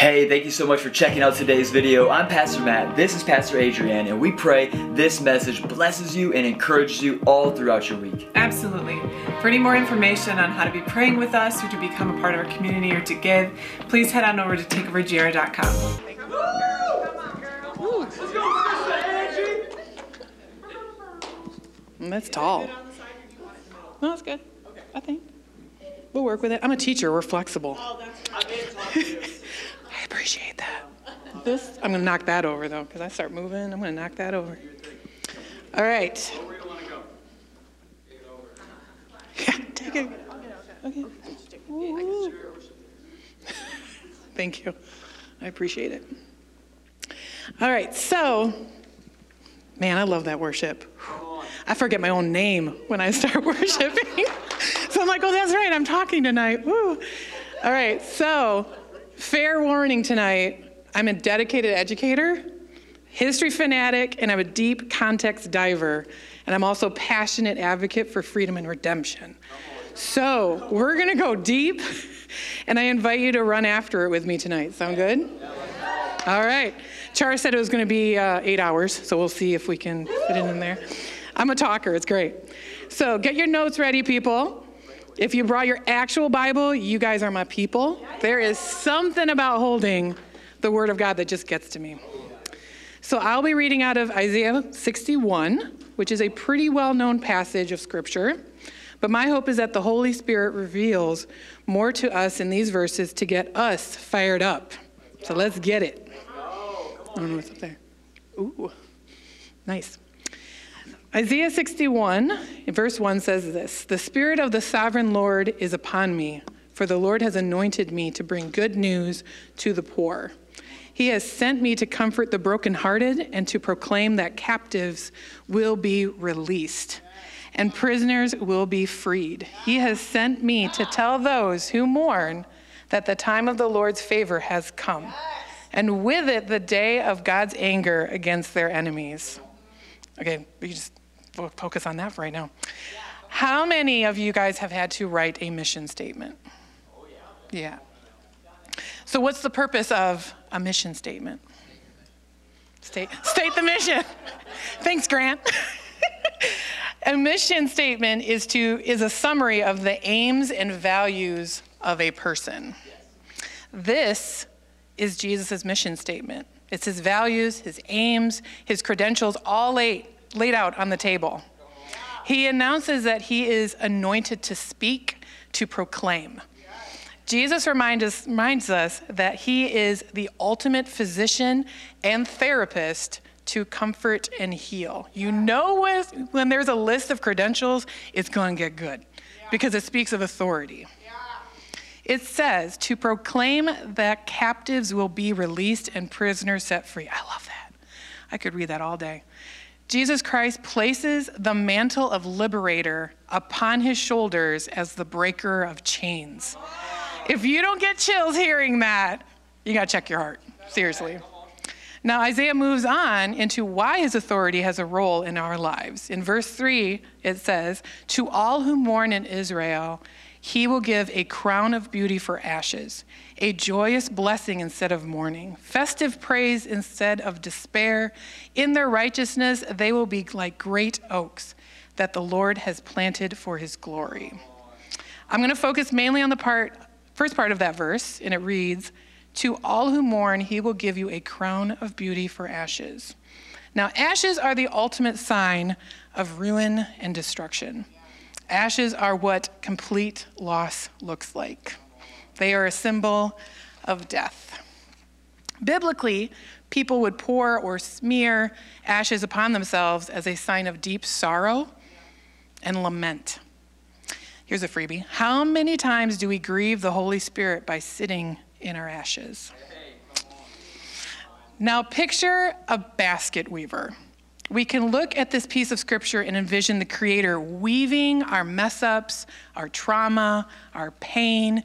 Hey, thank you so much for checking out today's video. I'm Pastor Matt, this is Pastor Adrienne, and we pray this message blesses you and encourages you all throughout your week. Absolutely. For any more information on how to be praying with us or to become a part of our community or to give, please head on over to takeoverjr.com. Mm, that's tall. No, that's good. Okay. I think. We'll work with it. I'm a teacher. We're flexible. Appreciate that. This, I'm to knock that over, though, because I start moving. I'm to knock that over. All right. Yeah, take it. Okay. Thank you. I appreciate it. All right, so, man, I love that worship. I forget my own name when I start worshiping. so I'm like, oh, that's right, I'm talking tonight. Woo. All right, so fair warning tonight I'm a dedicated educator, history fanatic, and I'm a deep context diver. And I'm also a passionate advocate for freedom and redemption. So we're gonna go deep, and I invite you to run after it with me tonight. Sound good? All right. Char said it was to be uh, eight hours, so we'll see if we can fit it in there. I'm a talker, it's great. So get your notes ready, people. If you brought your actual Bible, you guys are my people. There is something about holding the Word of God that just gets to me. So I'll be reading out of Isaiah 61, which is a pretty well known passage of Scripture. But my hope is that the Holy Spirit reveals more to us in these verses to get us fired up. So let's get it. I don't know what's up there. Ooh, nice. Isaiah 61, verse 1 says this The Spirit of the sovereign Lord is upon me, for the Lord has anointed me to bring good news to the poor. He has sent me to comfort the brokenhearted and to proclaim that captives will be released and prisoners will be freed. He has sent me to tell those who mourn that the time of the Lord's favor has come, and with it the day of God's anger against their enemies. Okay, we just focus on that for right now. How many of you guys have had to write a mission statement? Yeah. So, what's the purpose of a mission statement? State, state the mission. Thanks, Grant. a mission statement is to is a summary of the aims and values of a person. This is Jesus' mission statement. It's his values, his aims, his credentials, all laid, laid out on the table. He announces that he is anointed to speak, to proclaim. Jesus reminds us, reminds us that he is the ultimate physician and therapist to comfort and heal. You know when, when there's a list of credentials, it's going to get good because it speaks of authority. It says to proclaim that captives will be released and prisoners set free. I love that. I could read that all day. Jesus Christ places the mantle of liberator upon his shoulders as the breaker of chains. If you don't get chills hearing that, you got to check your heart. Seriously. Now, Isaiah moves on into why his authority has a role in our lives. In verse 3, it says, To all who mourn in Israel, he will give a crown of beauty for ashes, a joyous blessing instead of mourning, festive praise instead of despair. In their righteousness, they will be like great oaks that the Lord has planted for his glory. I'm going to focus mainly on the part first part of that verse, and it reads, To all who mourn, he will give you a crown of beauty for ashes. Now, ashes are the ultimate sign of ruin and destruction. Ashes are what complete loss looks like. They are a symbol of death. Biblically, people would pour or smear ashes upon themselves as a sign of deep sorrow and lament. Here's a freebie. How many times do we grieve the Holy Spirit by sitting in our ashes? Now, picture a basket weaver. We can look at this piece of scripture and envision the Creator weaving our mess ups, our trauma, our pain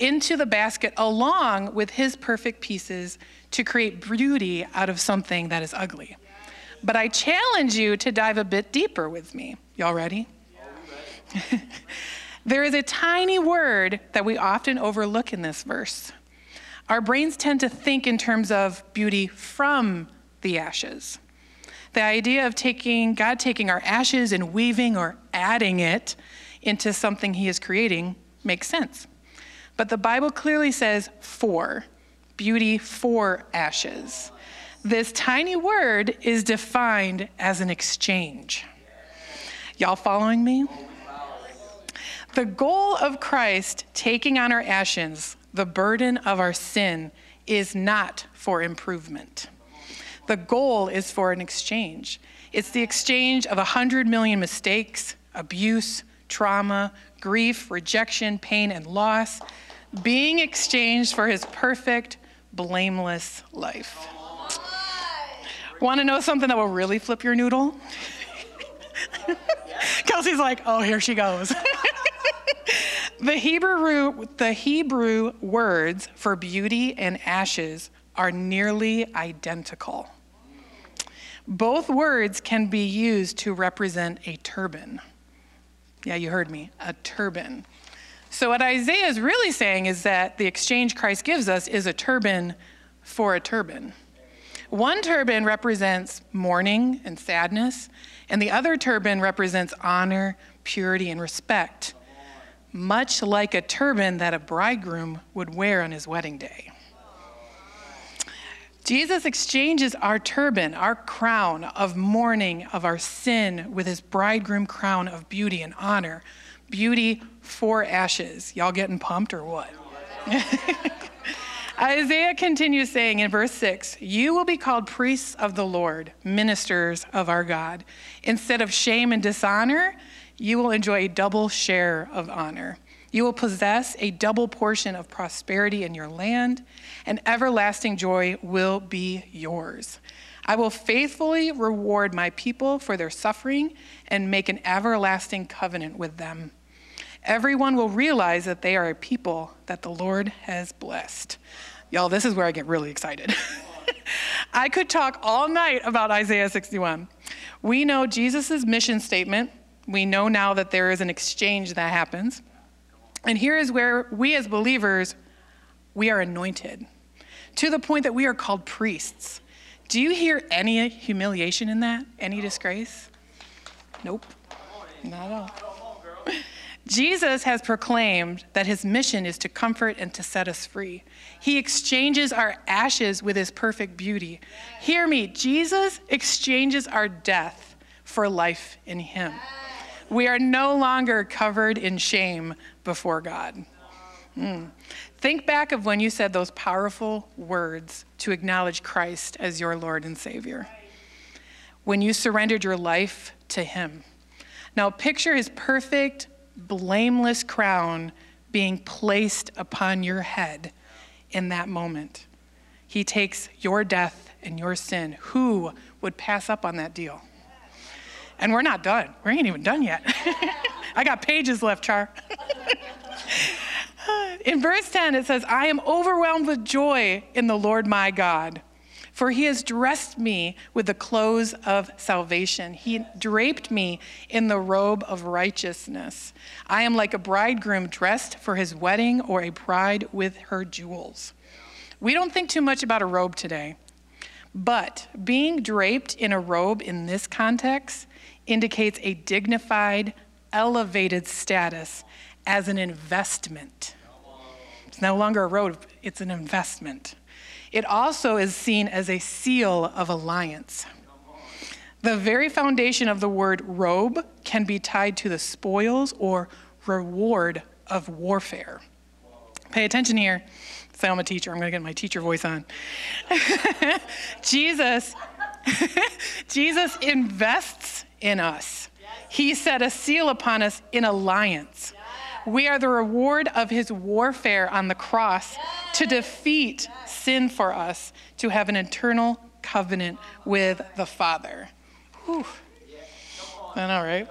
into the basket along with His perfect pieces to create beauty out of something that is ugly. But I challenge you to dive a bit deeper with me. Y'all ready? There is a tiny word that we often overlook in this verse. our brains tend to think in terms of beauty from the ashes. The idea of taking God taking our ashes and weaving or adding it into something he is creating makes sense. But the Bible clearly says for, beauty for ashes. This tiny word is defined as an exchange. Y'all following me? The goal of Christ taking on our ashes, the burden of our sin, is not for improvement. The goal is for an exchange. It's the exchange of a hundred million mistakes, abuse, trauma, grief, rejection, pain, and loss being exchanged for his perfect, blameless life. Want to know something that will really flip your noodle? Kelsey's like, oh, here she goes. the, Hebrew, the Hebrew words for beauty and ashes are nearly identical. Both words can be used to represent a turban. Yeah, you heard me, a turban. So, what Isaiah is really saying is that the exchange Christ gives us is a turban for a turban. One turban represents mourning and sadness, and the other turban represents honor, purity, and respect, much like a turban that a bridegroom would wear on his wedding day. Jesus exchanges our turban, our crown of mourning of our sin, with his bridegroom crown of beauty and honor. Beauty for ashes. Y'all getting pumped or what? Isaiah continues saying in verse 6 You will be called priests of the Lord, ministers of our God. Instead of shame and dishonor, you will enjoy a double share of honor. You will possess a double portion of prosperity in your land, and everlasting joy will be yours. I will faithfully reward my people for their suffering and make an everlasting covenant with them. Everyone will realize that they are a people that the Lord has blessed. Y'all, this is where I get really excited. I could talk all night about Isaiah 61. We know Jesus' mission statement. We know now that there is an exchange that happens. And here is where we as believers, we are anointed to the point that we are called priests. Do you hear any humiliation in that? Any disgrace? Nope. Not at all. Jesus has proclaimed that his mission is to comfort and to set us free. He exchanges our ashes with his perfect beauty. Hear me, Jesus exchanges our death for life in him. We are no longer covered in shame before God. Mm. Think back of when you said those powerful words to acknowledge Christ as your Lord and Savior. When you surrendered your life to Him. Now, picture His perfect, blameless crown being placed upon your head in that moment. He takes your death and your sin. Who would pass up on that deal? And we're not done. We ain't even done yet. I got pages left, Char. in verse 10, it says, I am overwhelmed with joy in the Lord my God, for he has dressed me with the clothes of salvation. He draped me in the robe of righteousness. I am like a bridegroom dressed for his wedding or a bride with her jewels. We don't think too much about a robe today, but being draped in a robe in this context indicates a dignified, elevated status as an investment. It's no longer a robe, it's an investment. It also is seen as a seal of alliance. The very foundation of the word robe can be tied to the spoils or reward of warfare. Pay attention here. Say I'm a teacher. I'm going to get my teacher voice on. Jesus, Jesus invests in us. He set a seal upon us in alliance. We are the reward of his warfare on the cross to defeat sin for us, to have an eternal covenant with the Father. Whew. I know, right?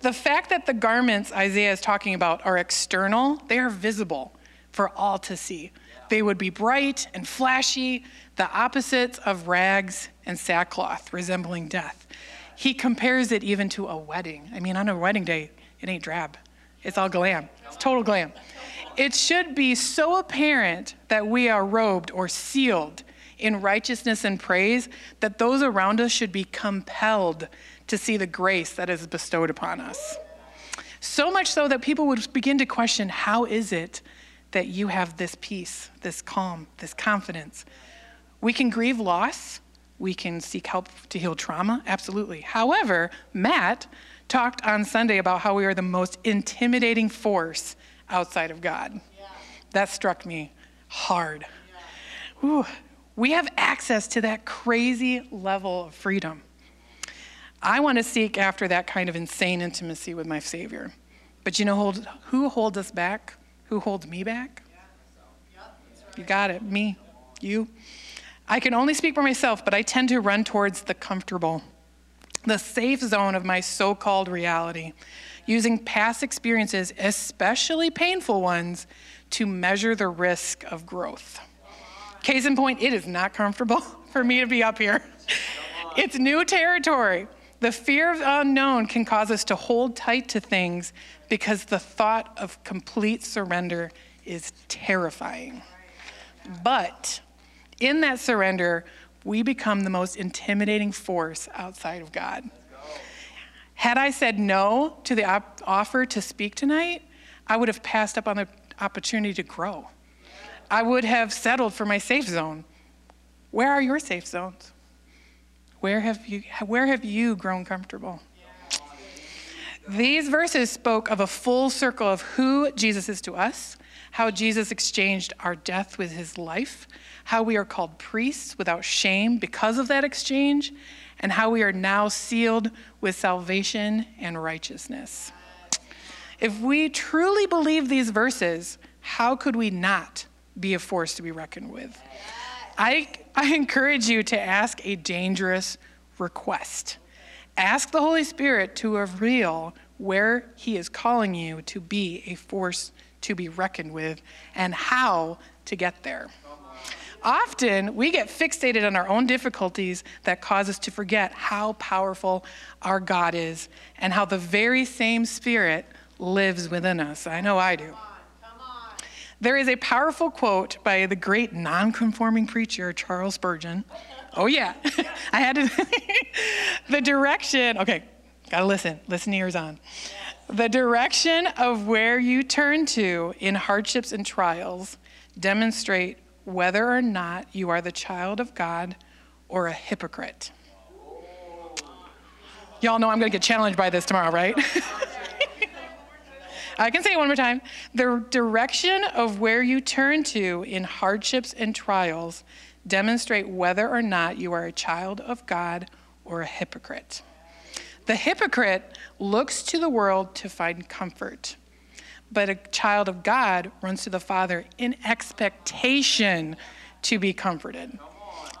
The fact that the garments Isaiah is talking about are external, they are visible for all to see. They would be bright and flashy, the opposites of rags and sackcloth, resembling death. He compares it even to a wedding. I mean, on a wedding day, it ain't drab, it's all glam, it's total glam. It should be so apparent that we are robed or sealed in righteousness and praise that those around us should be compelled to see the grace that is bestowed upon us. So much so that people would begin to question how is it that you have this peace, this calm, this confidence? We can grieve loss, we can seek help to heal trauma, absolutely. However, Matt talked on Sunday about how we are the most intimidating force outside of God. Yeah. That struck me hard. Yeah. Ooh, we have access to that crazy level of freedom. I want to seek after that kind of insane intimacy with my Savior. But you know hold, who holds us back? Who holds me back? You got it. Me. You. I can only speak for myself, but I tend to run towards the comfortable, the safe zone of my so called reality, using past experiences, especially painful ones, to measure the risk of growth. Case in point, it is not comfortable for me to be up here. It's new territory. The fear of the unknown can cause us to hold tight to things because the thought of complete surrender is terrifying. But in that surrender, we become the most intimidating force outside of God. Had I said no to the op- offer to speak tonight, I would have passed up on the opportunity to grow. I would have settled for my safe zone. Where are your safe zones? Where have you, where have you grown comfortable? These verses spoke of a full circle of who Jesus is to us, how Jesus exchanged our death with his life, how we are called priests without shame because of that exchange, and how we are now sealed with salvation and righteousness. If we truly believe these verses, how could we not be a force to be reckoned with? I, I encourage you to ask a dangerous request. Ask the Holy Spirit to reveal where He is calling you to be a force to be reckoned with and how to get there. Often we get fixated on our own difficulties that cause us to forget how powerful our God is and how the very same Spirit lives within us. I know I do. There is a powerful quote by the great nonconforming preacher Charles Spurgeon. Oh, yeah. I had to. the direction, okay, gotta listen. Listen ears on. The direction of where you turn to in hardships and trials demonstrate whether or not you are the child of God or a hypocrite. Y'all know I'm going to get challenged by this tomorrow, right? I can say it one more time. The direction of where you turn to in hardships and trials demonstrate whether or not you are a child of God or a hypocrite. The hypocrite looks to the world to find comfort but a child of God runs to the Father in expectation to be comforted.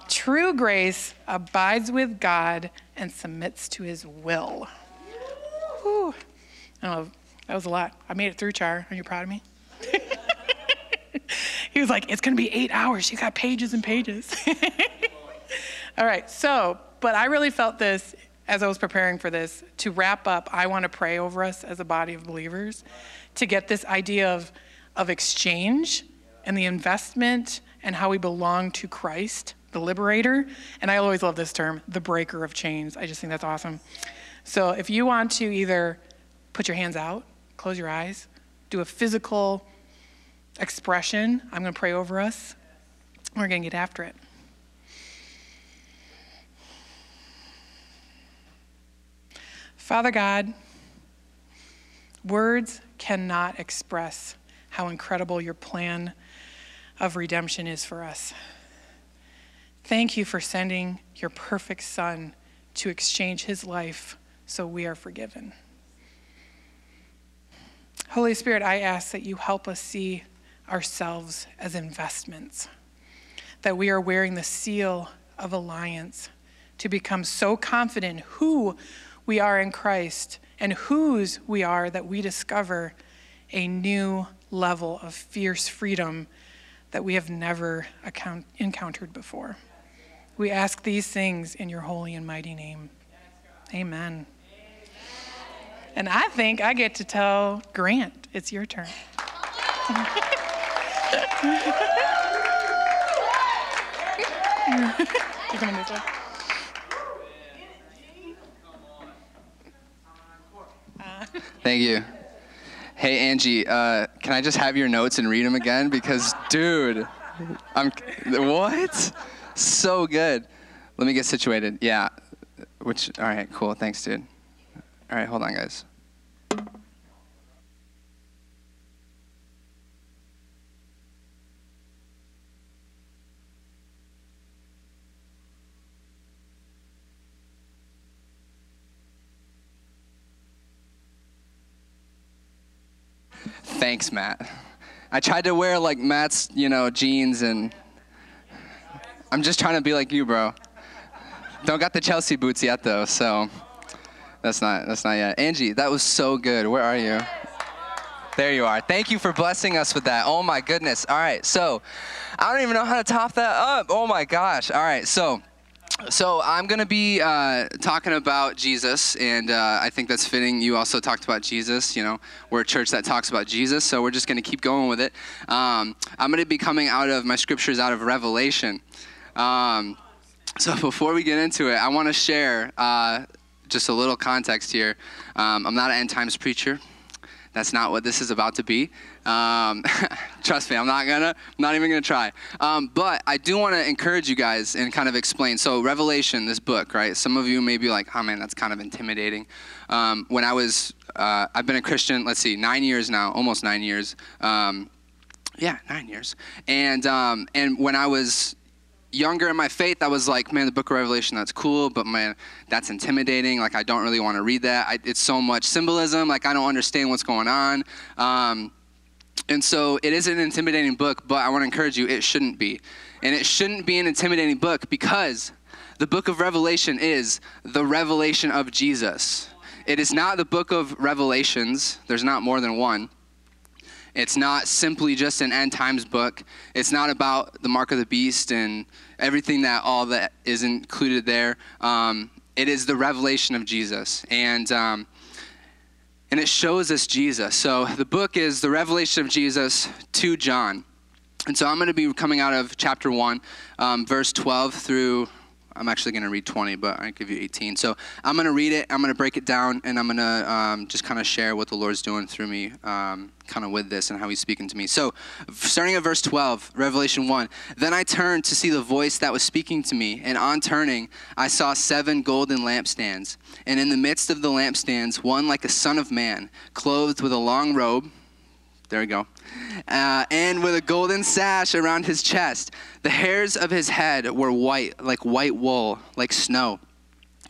True grace abides with God and submits to his will. Whew. That was a lot. I made it through, Char. Are you proud of me? he was like, it's going to be eight hours. You got pages and pages. All right, so, but I really felt this as I was preparing for this. To wrap up, I want to pray over us as a body of believers to get this idea of, of exchange and the investment and how we belong to Christ, the liberator. And I always love this term, the breaker of chains. I just think that's awesome. So if you want to either put your hands out, close your eyes, do a physical expression, I'm going to pray over us. We're going to get after it. Father God, words cannot express how incredible your plan of redemption is for us. Thank you for sending your perfect Son to exchange his life so we are forgiven. Holy Spirit, I ask that you help us see ourselves as investments, that we are wearing the seal of alliance to become so confident who we are in Christ and whose we are that we discover a new level of fierce freedom that we have never account- encountered before. We ask these things in your holy and mighty name. Amen. And I think I get to tell Grant it's your turn. You're coming this way. Thank you. Hey Angie, uh, can I just have your notes and read them again? Because, dude, I'm what? So good. Let me get situated. Yeah. Which? All right. Cool. Thanks, dude. All right. Hold on, guys. Thanks, Matt. I tried to wear like Matt's, you know, jeans and I'm just trying to be like you, bro. Don't got the Chelsea boots yet though, so that's not that's not yet. Angie, that was so good. Where are you? There you are. Thank you for blessing us with that. Oh my goodness. All right. So, I don't even know how to top that up. Oh my gosh. All right. So, so I'm going to be uh, talking about Jesus, and uh, I think that's fitting. You also talked about Jesus. You know, we're a church that talks about Jesus, so we're just going to keep going with it. Um, I'm going to be coming out of my scriptures out of Revelation. Um, so before we get into it, I want to share uh, just a little context here. Um, I'm not an end times preacher. That's not what this is about to be. Um, trust me, I'm not gonna, I'm not even gonna try. Um, but I do want to encourage you guys and kind of explain. So Revelation, this book, right? Some of you may be like, oh man, that's kind of intimidating. Um, when I was, uh, I've been a Christian. Let's see, nine years now, almost nine years. Um, yeah, nine years. And um, and when I was younger in my faith, I was like, man, the book of Revelation, that's cool, but man, that's intimidating. Like, I don't really want to read that. I, it's so much symbolism. Like, I don't understand what's going on. Um, and so it is an intimidating book, but I want to encourage you, it shouldn't be. And it shouldn't be an intimidating book because the book of Revelation is the revelation of Jesus. It is not the book of Revelations, there's not more than one. It's not simply just an end times book. It's not about the mark of the beast and everything that all that is included there. Um, it is the revelation of Jesus. And, um, and it shows us Jesus. So the book is the revelation of Jesus to John. And so I'm going to be coming out of chapter 1, um, verse 12 through I'm actually going to read 20, but I give you 18. So I'm going to read it, I'm going to break it down, and I'm going to um, just kind of share what the Lord's doing through me, um, kind of with this and how He's speaking to me. So starting at verse 12, Revelation 1 Then I turned to see the voice that was speaking to me, and on turning, I saw seven golden lampstands. And in the midst of the lampstands, one like a son of man, clothed with a long robe there we go. Uh, and with a golden sash around his chest. The hairs of his head were white, like white wool, like snow.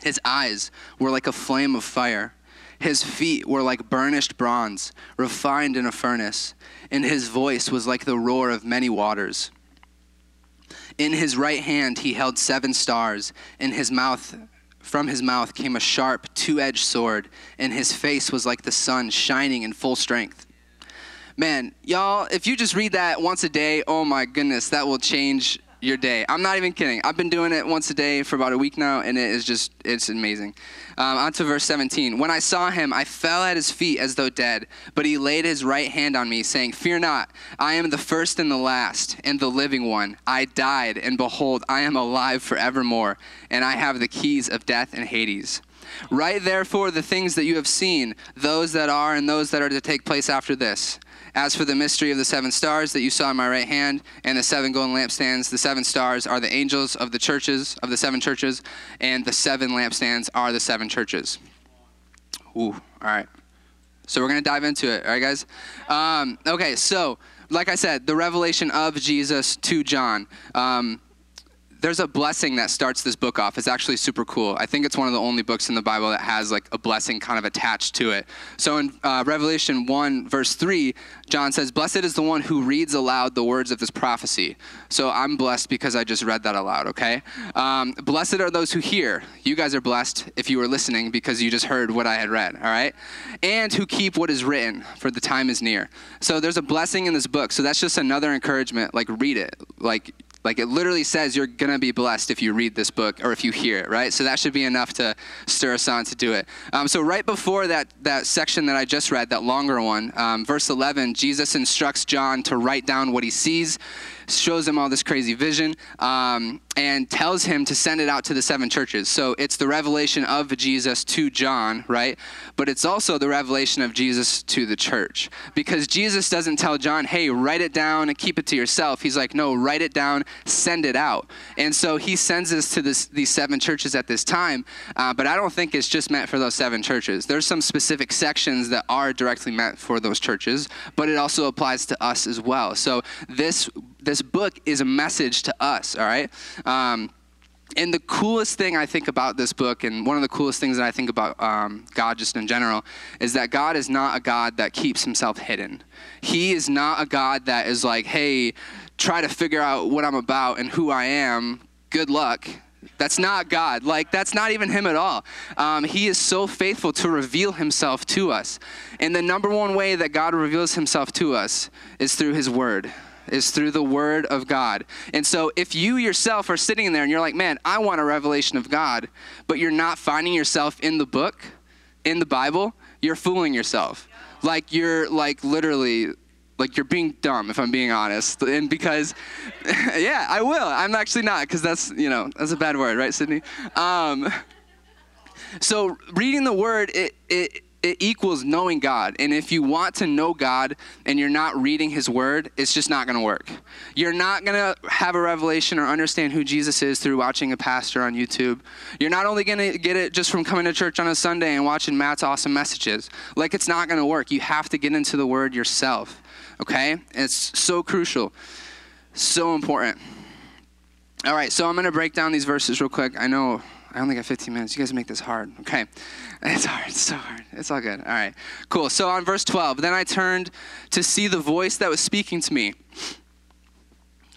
His eyes were like a flame of fire. His feet were like burnished bronze, refined in a furnace. And his voice was like the roar of many waters. In his right hand he held seven stars. In his mouth, from his mouth came a sharp, two edged sword. And his face was like the sun shining in full strength. Man, y'all, if you just read that once a day, oh my goodness, that will change your day. I'm not even kidding. I've been doing it once a day for about a week now, and it is just, it's amazing. Um, on to verse 17. When I saw him, I fell at his feet as though dead, but he laid his right hand on me, saying, Fear not, I am the first and the last, and the living one. I died, and behold, I am alive forevermore, and I have the keys of death and Hades. Write therefore the things that you have seen, those that are and those that are to take place after this. As for the mystery of the seven stars that you saw in my right hand and the seven golden lampstands, the seven stars are the angels of the churches, of the seven churches, and the seven lampstands are the seven churches. Ooh, all right. So we're going to dive into it, all right, guys? Um, okay, so like I said, the revelation of Jesus to John. Um, there's a blessing that starts this book off. It's actually super cool. I think it's one of the only books in the Bible that has like a blessing kind of attached to it. So in uh, Revelation 1, verse 3, John says, Blessed is the one who reads aloud the words of this prophecy. So I'm blessed because I just read that aloud, okay? Um, blessed are those who hear. You guys are blessed if you were listening because you just heard what I had read, all right? And who keep what is written, for the time is near. So there's a blessing in this book. So that's just another encouragement. Like, read it. Like, Like it literally says you're going to be blessed if you read this book or if you hear it, right? So that should be enough to stir us on to do it. Um, so right before that, that section that I just read, that longer one, um, verse 11, Jesus instructs John to write down what he sees shows him all this crazy vision, um, and tells him to send it out to the seven churches. So it's the revelation of Jesus to John, right? But it's also the revelation of Jesus to the church. Because Jesus doesn't tell John, hey, write it down and keep it to yourself. He's like, no, write it down, send it out. And so he sends this to this, these seven churches at this time, uh, but I don't think it's just meant for those seven churches. There's some specific sections that are directly meant for those churches, but it also applies to us as well. So this this book is a message to us, all right? Um, and the coolest thing I think about this book, and one of the coolest things that I think about um, God just in general, is that God is not a God that keeps himself hidden. He is not a God that is like, hey, try to figure out what I'm about and who I am. Good luck. That's not God. Like, that's not even Him at all. Um, he is so faithful to reveal Himself to us. And the number one way that God reveals Himself to us is through His Word is through the Word of God. And so if you yourself are sitting there and you're like, man, I want a revelation of God, but you're not finding yourself in the book, in the Bible, you're fooling yourself. Like you're like literally like you're being dumb if i'm being honest and because yeah i will i'm actually not because that's you know that's a bad word right sydney um, so reading the word it, it it equals knowing God. And if you want to know God and you're not reading His Word, it's just not going to work. You're not going to have a revelation or understand who Jesus is through watching a pastor on YouTube. You're not only going to get it just from coming to church on a Sunday and watching Matt's awesome messages. Like, it's not going to work. You have to get into the Word yourself, okay? It's so crucial, so important. All right, so I'm going to break down these verses real quick. I know I only got 15 minutes. You guys make this hard. Okay. It's hard. It's so hard. It's all good. All right. Cool. So on verse 12, then I turned to see the voice that was speaking to me.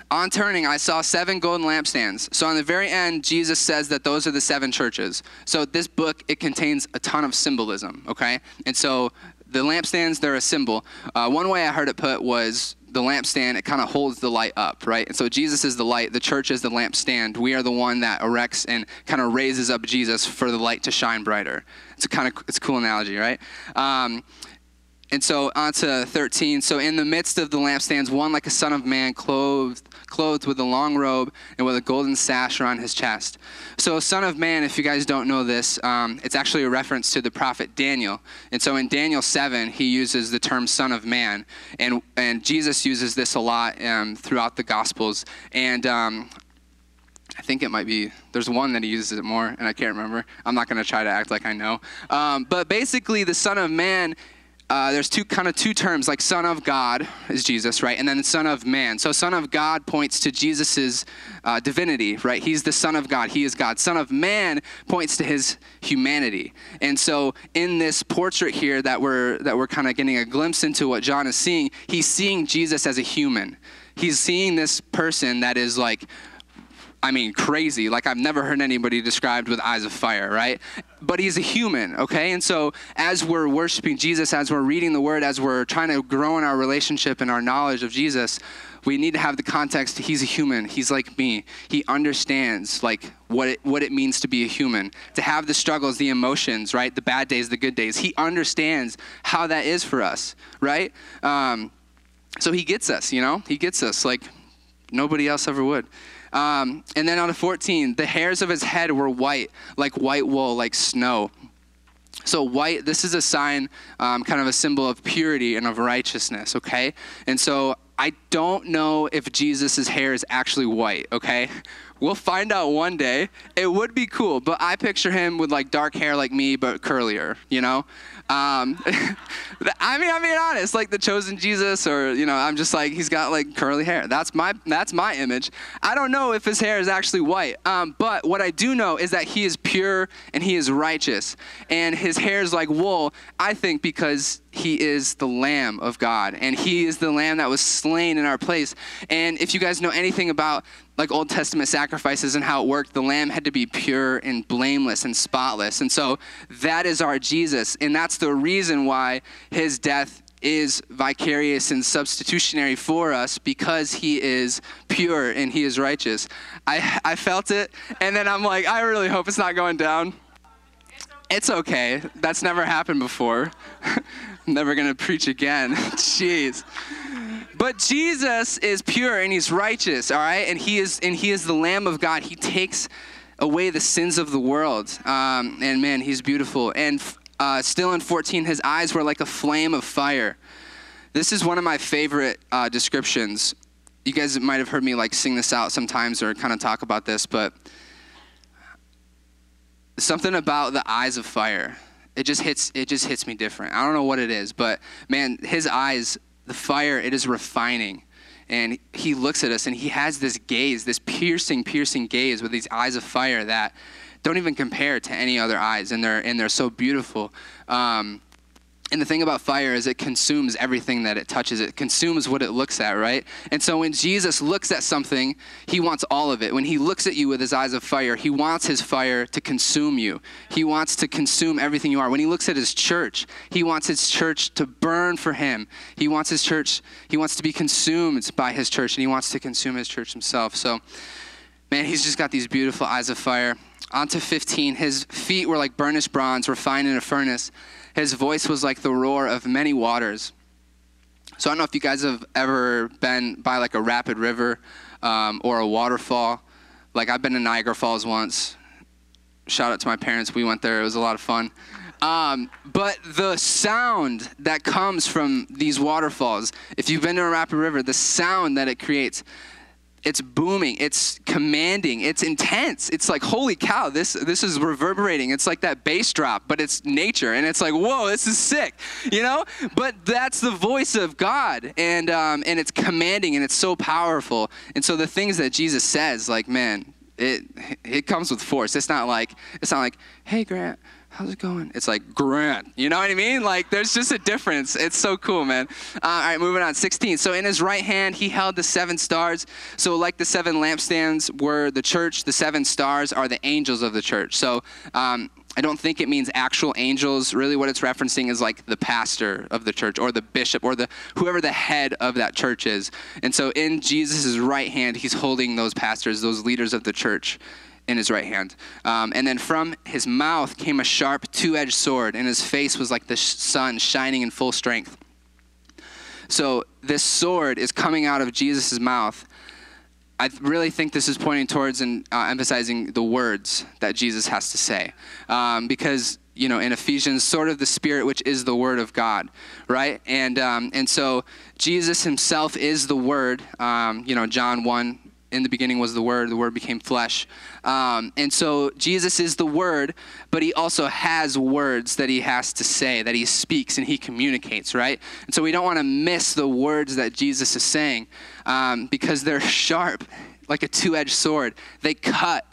On turning, I saw seven golden lampstands. So on the very end, Jesus says that those are the seven churches. So this book, it contains a ton of symbolism, okay? And so the lampstands, they're a symbol. Uh, one way I heard it put was the lampstand, it kind of holds the light up, right? And so Jesus is the light, the church is the lampstand. We are the one that erects and kind of raises up Jesus for the light to shine brighter. It's a kind of it's a cool analogy, right? Um, and so on to 13. So in the midst of the lampstands, one like a son of man, clothed clothed with a long robe and with a golden sash around his chest. So, Son of Man, if you guys don't know this, um, it's actually a reference to the prophet Daniel. And so in Daniel 7, he uses the term Son of Man. And, and Jesus uses this a lot um, throughout the Gospels. And um, I think it might be, there's one that he uses it more, and I can't remember. I'm not going to try to act like I know. Um, but basically, the Son of Man uh, there's two kind of two terms like son of god is jesus right? And then son of man. So son of god points to jesus's uh, divinity right? He's the son of god. He is god. Son of man points to his humanity. And so in this portrait here that we're that we're kind of getting a glimpse into what john is seeing he's seeing jesus as a human. He's seeing this person that is like I mean, crazy. Like I've never heard anybody described with eyes of fire, right? But he's a human, okay? And so as we're worshiping Jesus, as we're reading the word, as we're trying to grow in our relationship and our knowledge of Jesus, we need to have the context he's a human he's like me. He understands like what it, what it means to be a human. To have the struggles the emotions right? The bad days the good days. He understands how that is for us right? Um, so he gets us you know? He gets us like nobody else ever would um, and then on the 14, the hairs of his head were white, like white wool, like snow. So, white, this is a sign, um, kind of a symbol of purity and of righteousness, okay? And so, I don't know if Jesus' hair is actually white, okay? We'll find out one day. It would be cool, but I picture him with like dark hair like me, but curlier, you know? Um, I mean, I'm being honest, like the chosen Jesus, or you know, I'm just like he's got like curly hair. That's my that's my image. I don't know if his hair is actually white, um, but what I do know is that he is pure and he is righteous, and his hair is like wool. I think because he is the Lamb of God, and he is the Lamb that was slain in our place. And if you guys know anything about like Old Testament sacrifices and how it worked, the lamb had to be pure and blameless and spotless. And so that is our Jesus. And that's the reason why his death is vicarious and substitutionary for us because he is pure and he is righteous. I, I felt it, and then I'm like, I really hope it's not going down. It's okay. That's never happened before. I'm never going to preach again. Jeez. But Jesus is pure and he's righteous, all right? And he is and he is the lamb of God. He takes away the sins of the world. Um, and man, he's beautiful. And uh, still in 14, his eyes were like a flame of fire. This is one of my favorite uh, descriptions. You guys might have heard me like sing this out sometimes or kind of talk about this, but something about the eyes of fire. It just hits. It just hits me different. I don't know what it is, but man, his eyes the fire, it is refining. And he looks at us and he has this gaze, this piercing, piercing gaze with these eyes of fire that don't even compare to any other eyes. And they're, and they're so beautiful. Um, and the thing about fire is it consumes everything that it touches. It consumes what it looks at, right? And so when Jesus looks at something, he wants all of it. When he looks at you with his eyes of fire, he wants his fire to consume you. He wants to consume everything you are. When he looks at his church, he wants his church to burn for him. He wants his church, he wants to be consumed by his church, and he wants to consume his church himself. So, man, he's just got these beautiful eyes of fire. On to 15. His feet were like burnished bronze, refined in a furnace. His voice was like the roar of many waters. So I don't know if you guys have ever been by like a rapid river um, or a waterfall. Like I've been to Niagara Falls once. Shout out to my parents. We went there. It was a lot of fun. Um, but the sound that comes from these waterfalls, if you've been to a rapid river, the sound that it creates, it's booming. It's commanding. It's intense. It's like holy cow this this is reverberating. It's like that bass drop but it's nature. And it's like whoa this is sick you know? But that's the voice of god. And um, and it's commanding and it's so powerful. And so the things that jesus says like man it it comes with force. It's not like it's not like hey grant how's it going? It's like Grant. You know what I mean? Like there's just a difference. It's so cool, man. Uh, all right, moving on. 16. So in his right hand he held the seven stars. So like the seven lampstands were the church, the seven stars are the angels of the church. So um, I don't think it means actual angels. Really, what it's referencing is like the pastor of the church or the bishop or the whoever the head of that church is. And so in Jesus' right hand, he's holding those pastors, those leaders of the church in his right hand. Um, and then from his mouth came a sharp two edged sword, and his face was like the sun shining in full strength. So this sword is coming out of Jesus' mouth. I really think this is pointing towards and uh, emphasizing the words that Jesus has to say. Um, because you know in ephesians sort of the spirit which is the word of god right and um, and so jesus himself is the word um, you know john 1 in the beginning was the Word, the Word became flesh. Um, and so Jesus is the Word, but he also has words that he has to say, that he speaks and he communicates, right? And so we don't want to miss the words that Jesus is saying um, because they're sharp, like a two edged sword. They cut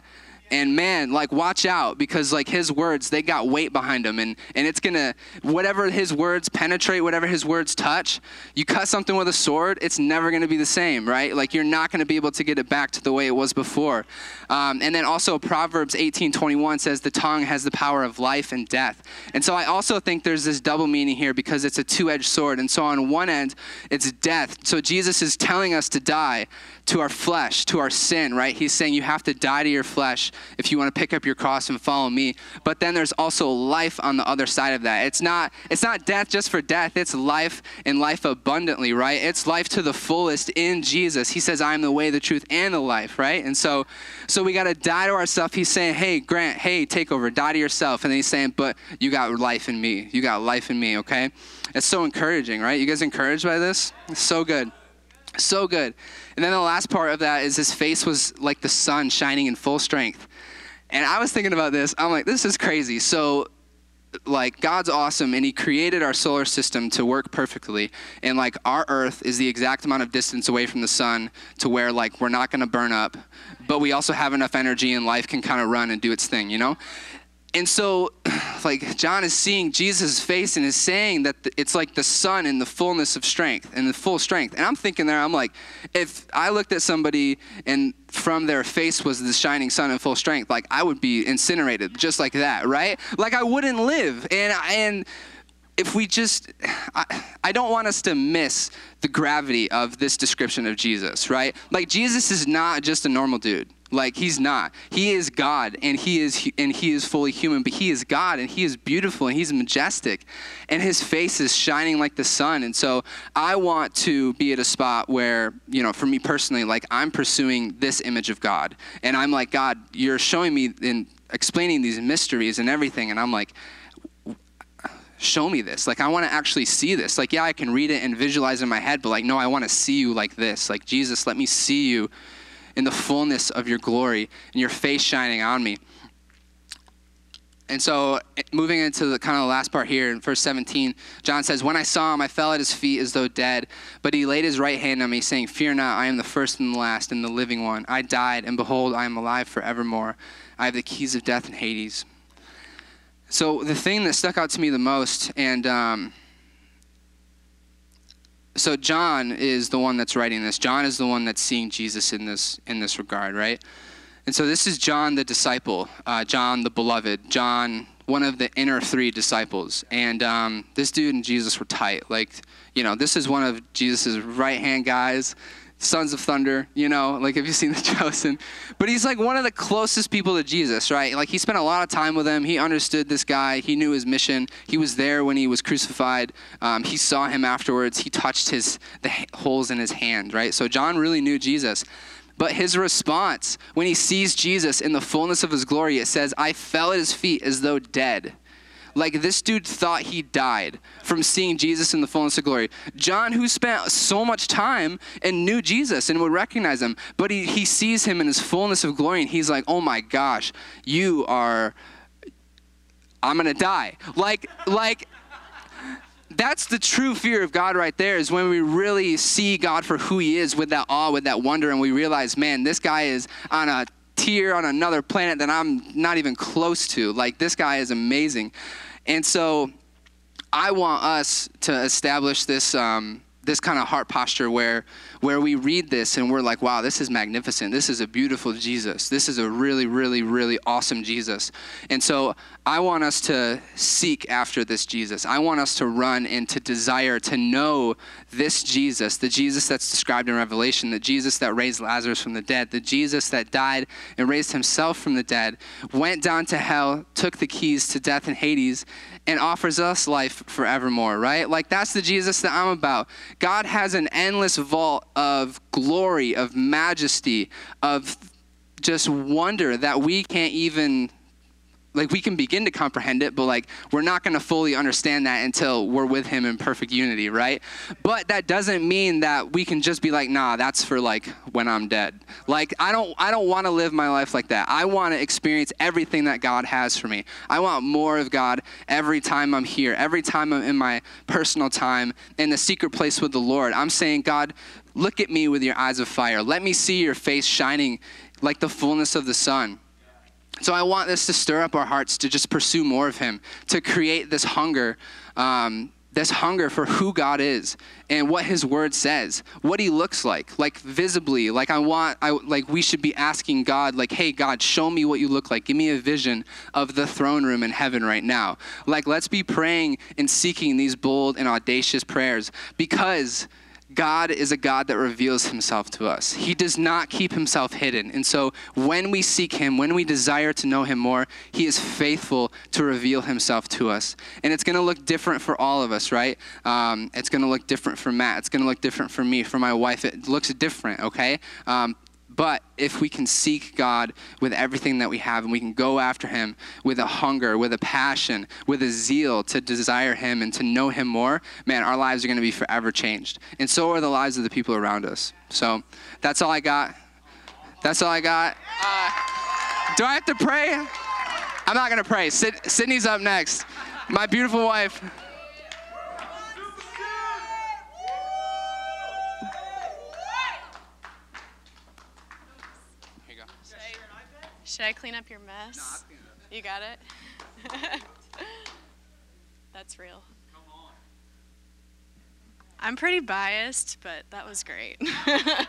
and man like watch out because like his words they got weight behind them and and it's gonna whatever his words penetrate whatever his words touch you cut something with a sword it's never gonna be the same right? Like you're not gonna be able to get it back to the way it was before. Um, and then also proverbs 18 21 says the tongue has the power of life and death. And so i also think there's this double meaning here because it's a two-edged sword and so on one end it's death. So jesus is telling us to die to our flesh, to our sin, right? He's saying you have to die to your flesh if you want to pick up your cross and follow me. But then there's also life on the other side of that. It's not it's not death just for death. It's life and life abundantly, right? It's life to the fullest in Jesus. He says, "I am the way, the truth, and the life," right? And so so we got to die to ourselves. He's saying, "Hey, Grant, hey, take over. Die to yourself." And then he's saying, "But you got life in me. You got life in me, okay?" It's so encouraging, right? You guys encouraged by this? It's so good. So good. And then the last part of that is his face was like the sun shining in full strength. And I was thinking about this. I'm like, this is crazy. So, like, God's awesome, and He created our solar system to work perfectly. And, like, our Earth is the exact amount of distance away from the sun to where, like, we're not going to burn up, but we also have enough energy and life can kind of run and do its thing, you know? And so, like, John is seeing Jesus' face and is saying that it's like the sun in the fullness of strength and the full strength. And I'm thinking there, I'm like, if I looked at somebody and from their face was the shining sun in full strength, like, I would be incinerated just like that, right? Like, I wouldn't live. And, and, if we just, I, I don't want us to miss the gravity of this description of Jesus, right? Like Jesus is not just a normal dude. Like he's not. He is God and he is and he is fully human, but he is God and he is beautiful and he's majestic and his face is shining like the sun. And so I want to be at a spot where, you know, for me personally, like I'm pursuing this image of God. And I'm like, God, you're showing me and explaining these mysteries and everything and I'm like show me this. Like, I want to actually see this. Like, yeah, I can read it and visualize in my head, but like, no, I want to see you like this. Like, Jesus, let me see you in the fullness of your glory and your face shining on me. And so, moving into the kind of the last part here in verse 17, John says, When I saw him, I fell at his feet as though dead. But he laid his right hand on me, saying, Fear not, I am the first and the last and the living one. I died, and behold, I am alive forevermore. I have the keys of death and Hades. So the thing that stuck out to me the most, and um, so John is the one that's writing this. John is the one that's seeing Jesus in this in this regard, right? And so this is John the disciple, uh, John the beloved, John one of the inner three disciples. And um, this dude and Jesus were tight. Like, you know, this is one of Jesus' right hand guys. Sons of Thunder, you know, like have you seen The Chosen? But he's like one of the closest people to Jesus, right? Like he spent a lot of time with him. He understood this guy. He knew his mission. He was there when he was crucified. Um, he saw him afterwards. He touched his the holes in his hand, right? So John really knew Jesus. But his response when he sees Jesus in the fullness of his glory, it says, I fell at his feet as though dead. Like this dude thought he died from seeing Jesus in the fullness of glory. John, who spent so much time and knew Jesus and would recognize him, but he, he sees him in his fullness of glory and he's like, oh my gosh, you are, I'm gonna die. Like, like, that's the true fear of God right there is when we really see God for who he is with that awe, with that wonder, and we realize, man, this guy is on a tier on another planet that I'm not even close to. Like, this guy is amazing. And so I want us to establish this. Um, this kind of heart posture where where we read this and we're like wow this is magnificent. This is a beautiful jesus. This is a really really really awesome jesus. And so i want us to seek after this jesus. I want us to run and to desire to know this jesus the jesus that's described in revelation the jesus that raised lazarus from the dead the jesus that died and raised himself from the dead went down to hell took the keys to death and hades and offers us life forevermore, right? Like that's the Jesus that I'm about. God has an endless vault of glory, of majesty, of just wonder that we can't even like we can begin to comprehend it but like we're not going to fully understand that until we're with him in perfect unity right? But that doesn't mean that we can just be like nah that's for like when i'm dead. Like i don't i don't want to live my life like that. I want to experience everything that god has for me. I want more of god every time i'm here every time i'm in my personal time in the secret place with the lord. I'm saying god look at me with your eyes of fire. Let me see your face shining like the fullness of the sun so I want this to stir up our hearts to just pursue more of Him, to create this hunger, um, this hunger for who God is and what His Word says, what He looks like, like visibly. Like I want, I like we should be asking God, like, Hey God, show me what you look like. Give me a vision of the throne room in heaven right now. Like let's be praying and seeking these bold and audacious prayers because God is a God that reveals himself to us. He does not keep himself hidden. And so when we seek him, when we desire to know him more, he is faithful to reveal himself to us. And it's going to look different for all of us, right? Um, it's going to look different for Matt. It's going to look different for me, for my wife. It looks different, okay? Um, but if we can seek God with everything that we have and we can go after Him with a hunger, with a passion, with a zeal to desire Him and to know Him more, man, our lives are going to be forever changed. And so are the lives of the people around us. So that's all I got. That's all I got. Uh, do I have to pray? I'm not going to pray. Sydney's up next. My beautiful wife. Should I clean up your mess? No, I'll clean it up. You got it? That's real. Come on. I'm pretty biased, but that was great. I'm not gonna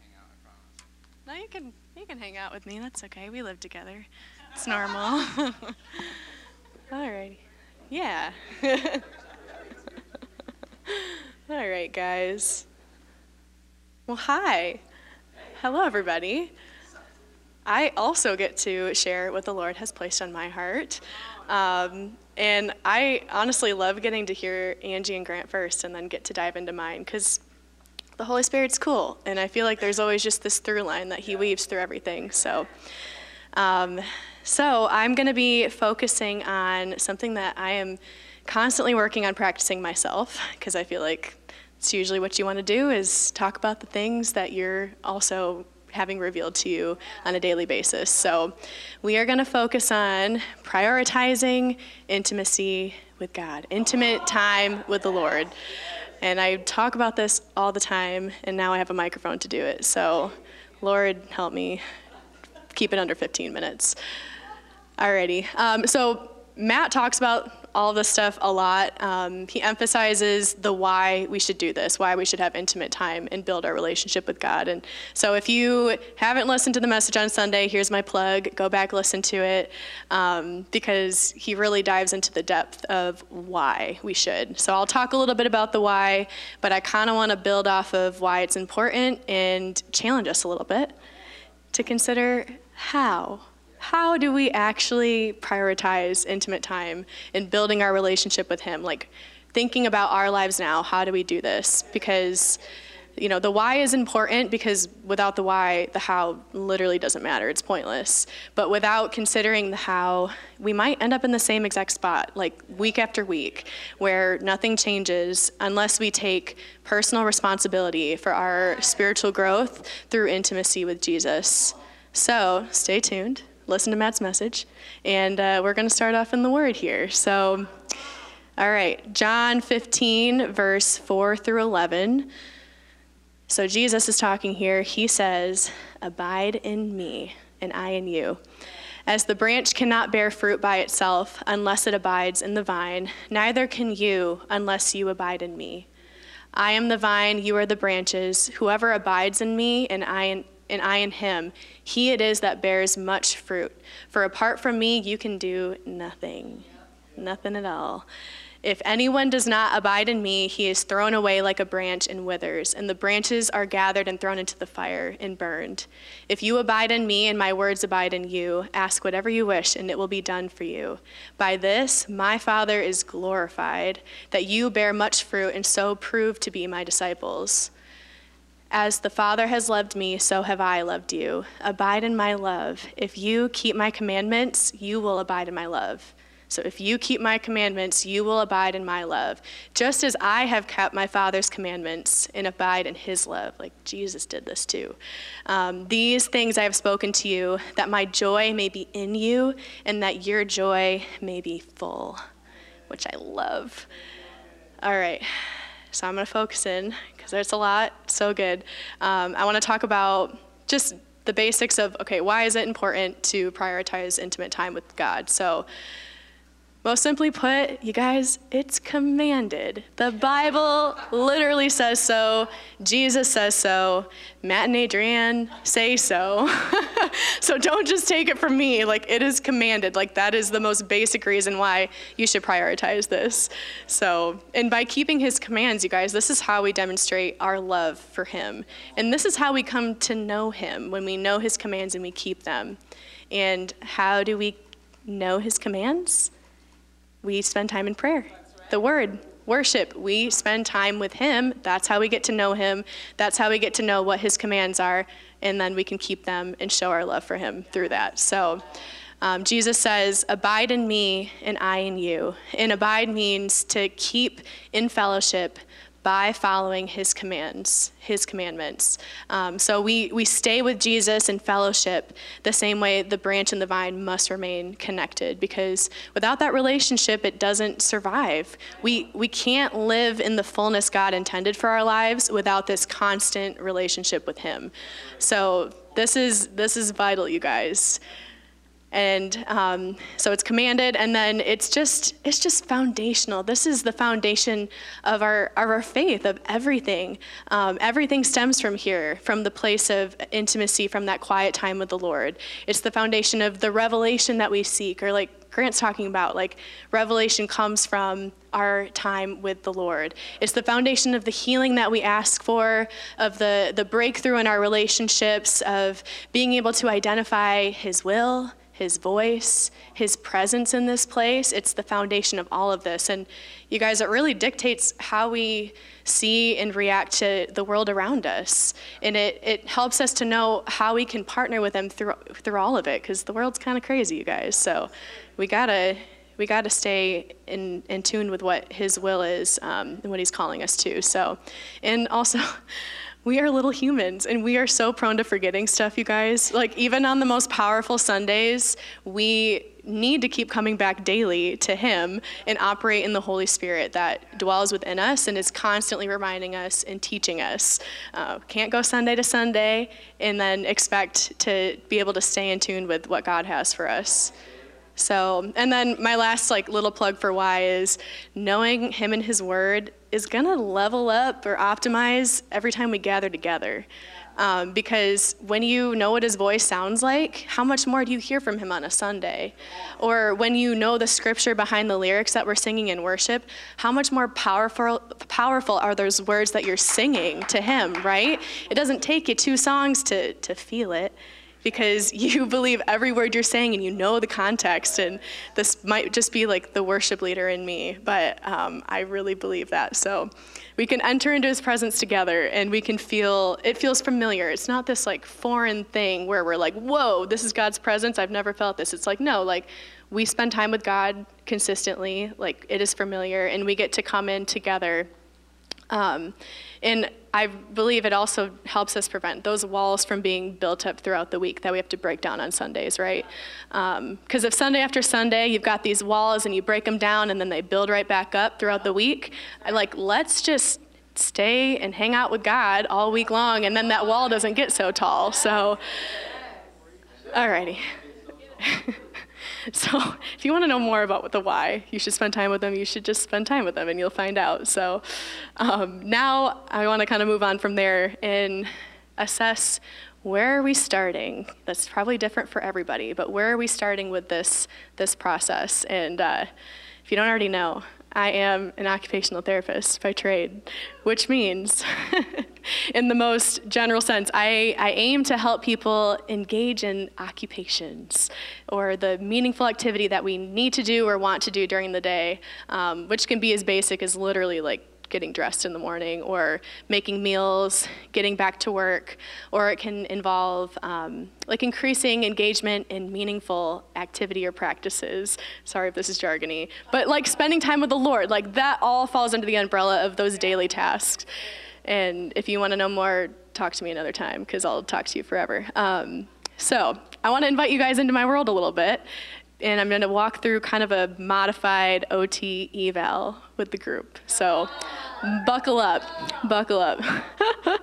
hang out, I promise. no, you can you can hang out with me. That's okay. We live together. It's normal. Alrighty. Yeah. All right, guys. Well, hi. Hello, everybody. I also get to share what the Lord has placed on my heart. Um, and I honestly love getting to hear Angie and Grant first and then get to dive into mine because the Holy Spirit's cool. And I feel like there's always just this through line that He weaves through everything. So, um, so I'm going to be focusing on something that I am constantly working on practicing myself because I feel like it's usually what you want to do is talk about the things that you're also having revealed to you on a daily basis. So, we are going to focus on prioritizing intimacy with God, intimate time with the Lord. And I talk about this all the time, and now I have a microphone to do it. So, Lord, help me keep it under 15 minutes. Alrighty. Um, so, Matt talks about all this stuff a lot. Um, he emphasizes the why we should do this, why we should have intimate time and build our relationship with God. And so, if you haven't listened to the message on Sunday, here's my plug go back, listen to it, um, because he really dives into the depth of why we should. So, I'll talk a little bit about the why, but I kind of want to build off of why it's important and challenge us a little bit to consider how how do we actually prioritize intimate time in building our relationship with Him? Like thinking about our lives now, how do we do this? Because you know, the why is important because without the why, the how literally doesn't matter. It's pointless. But without considering the how, we might end up in the same exact spot, like week after week, where nothing changes unless we take personal responsibility for our spiritual growth through intimacy with Jesus. So stay tuned listen to Matt's message, and uh, we're going to start off in the Word here. So, all right, John 15, verse 4 through 11. So, Jesus is talking here. He says, Abide in me, and I in you. As the branch cannot bear fruit by itself unless it abides in the vine, neither can you unless you abide in me. I am the vine, you are the branches. Whoever abides in me, and I in and I in him, he it is that bears much fruit. For apart from me, you can do nothing. Nothing at all. If anyone does not abide in me, he is thrown away like a branch and withers, and the branches are gathered and thrown into the fire and burned. If you abide in me and my words abide in you, ask whatever you wish, and it will be done for you. By this, my Father is glorified, that you bear much fruit and so prove to be my disciples. As the Father has loved me, so have I loved you. Abide in my love. If you keep my commandments, you will abide in my love. So if you keep my commandments, you will abide in my love. Just as I have kept my Father's commandments and abide in his love, like Jesus did this too. Um, these things I have spoken to you, that my joy may be in you and that your joy may be full, which I love. All right, so I'm going to focus in because there's a lot. So good. Um, I want to talk about just the basics of okay, why is it important to prioritize intimate time with God? So, most simply put, you guys, it's commanded. The Bible literally says so. Jesus says so. Matt and Adrienne say so. so don't just take it from me. Like, it is commanded. Like, that is the most basic reason why you should prioritize this. So, and by keeping his commands, you guys, this is how we demonstrate our love for him. And this is how we come to know him when we know his commands and we keep them. And how do we know his commands? We spend time in prayer. The word, worship, we spend time with him. That's how we get to know him. That's how we get to know what his commands are, and then we can keep them and show our love for him through that. So, um, Jesus says, Abide in me, and I in you. And abide means to keep in fellowship by following his commands, his commandments. Um, so we, we stay with Jesus in fellowship the same way the branch and the vine must remain connected because without that relationship, it doesn't survive. We, we can't live in the fullness God intended for our lives without this constant relationship with him. So this is, this is vital, you guys. And um, so it's commanded and then it's just it's just foundational this is the foundation of our of our faith of everything um, everything stems from here from the place of intimacy from that quiet time with the lord it's the foundation of the revelation that we seek or like Grant's talking about. Like, revelation comes from our time with the Lord. It's the foundation of the healing that we ask for, of the, the breakthrough in our relationships, of being able to identify His will, his voice, his presence in this place. It's the foundation of all of this. And you guys, it really dictates how we see and react to the world around us. And it, it helps us to know how we can partner with him through, through all of it, because the world's kind of crazy, you guys. So we gotta we got to stay in, in tune with what his will is um, and what he's calling us to. So, and also, we are little humans and we are so prone to forgetting stuff, you guys. Like, even on the most powerful Sundays, we need to keep coming back daily to Him and operate in the Holy Spirit that dwells within us and is constantly reminding us and teaching us. Uh, can't go Sunday to Sunday and then expect to be able to stay in tune with what God has for us. So, and then my last like little plug for why is knowing him and his word is gonna level up or optimize every time we gather together. Um, because when you know what his voice sounds like, how much more do you hear from him on a Sunday? Or when you know the scripture behind the lyrics that we're singing in worship, how much more powerful, powerful are those words that you're singing to him, right? It doesn't take you two songs to, to feel it because you believe every word you're saying and you know the context. And this might just be like the worship leader in me, but um, I really believe that. So we can enter into his presence together and we can feel, it feels familiar. It's not this like foreign thing where we're like, whoa, this is God's presence. I've never felt this. It's like, no, like we spend time with God consistently, like it is familiar, and we get to come in together. Um, and I believe it also helps us prevent those walls from being built up throughout the week that we have to break down on Sundays, right? Because um, if Sunday after Sunday you've got these walls and you break them down and then they build right back up throughout the week, I like let's just stay and hang out with God all week long, and then that wall doesn't get so tall. So, alrighty. So if you want to know more about the why, you should spend time with them. You should just spend time with them, and you'll find out. So um, now I want to kind of move on from there and assess where are we starting. That's probably different for everybody, but where are we starting with this this process? And uh, if you don't already know, I am an occupational therapist by trade, which means, in the most general sense, I, I aim to help people engage in occupations or the meaningful activity that we need to do or want to do during the day, um, which can be as basic as literally like getting dressed in the morning or making meals, getting back to work, or it can involve um, like increasing engagement in meaningful activity or practices. Sorry if this is jargony, but like spending time with the Lord, like that all falls under the umbrella of those daily tasks. And if you want to know more, talk to me another time because I'll talk to you forever. Um, so I want to invite you guys into my world a little bit and I'm going to walk through kind of a modified OT eval with the group. So buckle up, buckle up.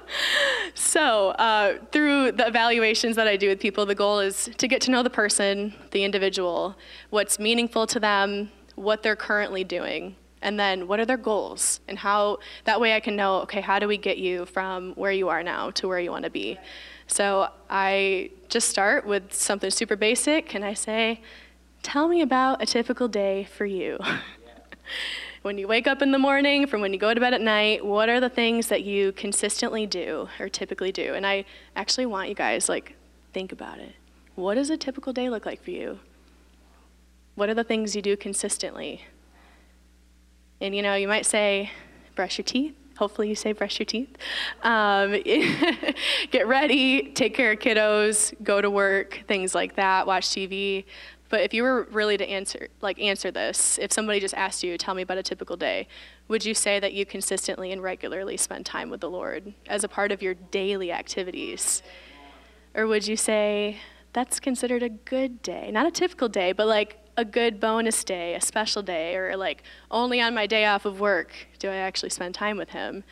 so uh, through the evaluations that I do with people, the goal is to get to know the person, the individual, what's meaningful to them, what they're currently doing, and then what are their goals, and how that way I can know, okay, how do we get you from where you are now to where you want to be. So I just start with something super basic, and I say, Tell me about a typical day for you. when you wake up in the morning, from when you go to bed at night, what are the things that you consistently do or typically do? And I actually want you guys like think about it. What does a typical day look like for you? What are the things you do consistently? And you know, you might say, brush your teeth. Hopefully, you say brush your teeth. Um, get ready, take care of kiddos, go to work, things like that, watch TV. But if you were really to answer, like answer this, if somebody just asked you, tell me about a typical day, would you say that you consistently and regularly spend time with the Lord as a part of your daily activities? Or would you say that's considered a good day? Not a typical day, but like a good bonus day, a special day, or like only on my day off of work do I actually spend time with Him?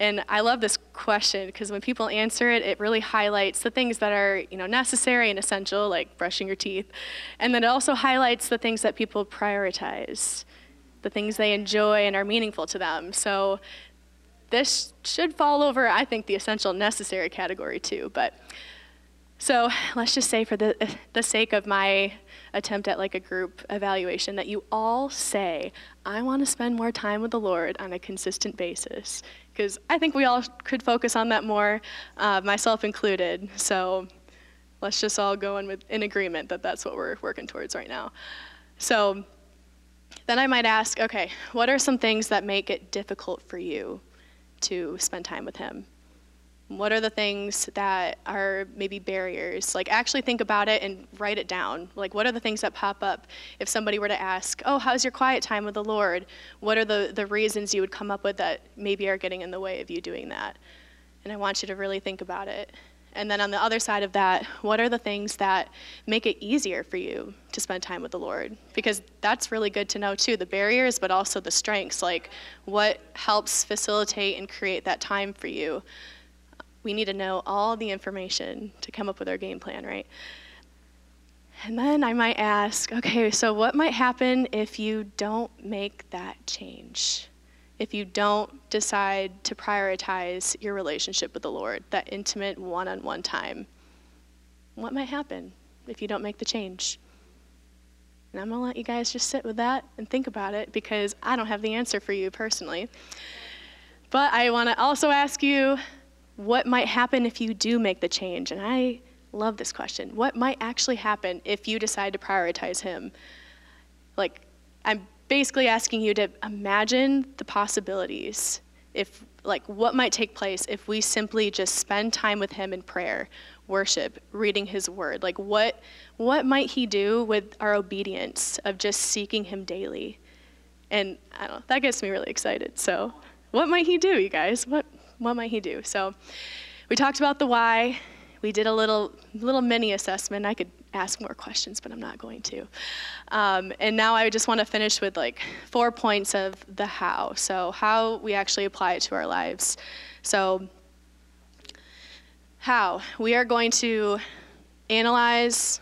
And I love this question because when people answer it, it really highlights the things that are you know necessary and essential, like brushing your teeth, and then it also highlights the things that people prioritize, the things they enjoy and are meaningful to them. So this should fall over, I think, the essential necessary category too. But so let's just say, for the the sake of my attempt at like a group evaluation, that you all say, "I want to spend more time with the Lord on a consistent basis." Because I think we all could focus on that more, uh, myself included. So let's just all go in with in agreement that that's what we're working towards right now. So then I might ask, okay, what are some things that make it difficult for you to spend time with Him? What are the things that are maybe barriers? Like, actually think about it and write it down. Like, what are the things that pop up if somebody were to ask, Oh, how's your quiet time with the Lord? What are the, the reasons you would come up with that maybe are getting in the way of you doing that? And I want you to really think about it. And then on the other side of that, what are the things that make it easier for you to spend time with the Lord? Because that's really good to know too the barriers, but also the strengths. Like, what helps facilitate and create that time for you? We need to know all the information to come up with our game plan, right? And then I might ask, okay, so what might happen if you don't make that change? If you don't decide to prioritize your relationship with the Lord, that intimate one on one time? What might happen if you don't make the change? And I'm going to let you guys just sit with that and think about it because I don't have the answer for you personally. But I want to also ask you what might happen if you do make the change? And I love this question. What might actually happen if you decide to prioritize Him? Like, I'm basically asking you to imagine the possibilities. If, like, what might take place if we simply just spend time with Him in prayer, worship, reading His Word? Like, what, what might He do with our obedience of just seeking Him daily? And I don't know, that gets me really excited. So, what might He do, you guys? What, what might he do? So we talked about the why. We did a little little mini assessment. I could ask more questions, but I'm not going to. Um, and now I just want to finish with like four points of the how. So how we actually apply it to our lives. So how we are going to analyze,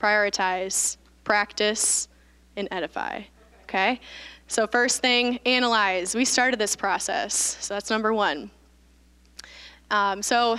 prioritize, practice, and edify. Okay? So, first thing, analyze. We started this process. So, that's number one. Um, so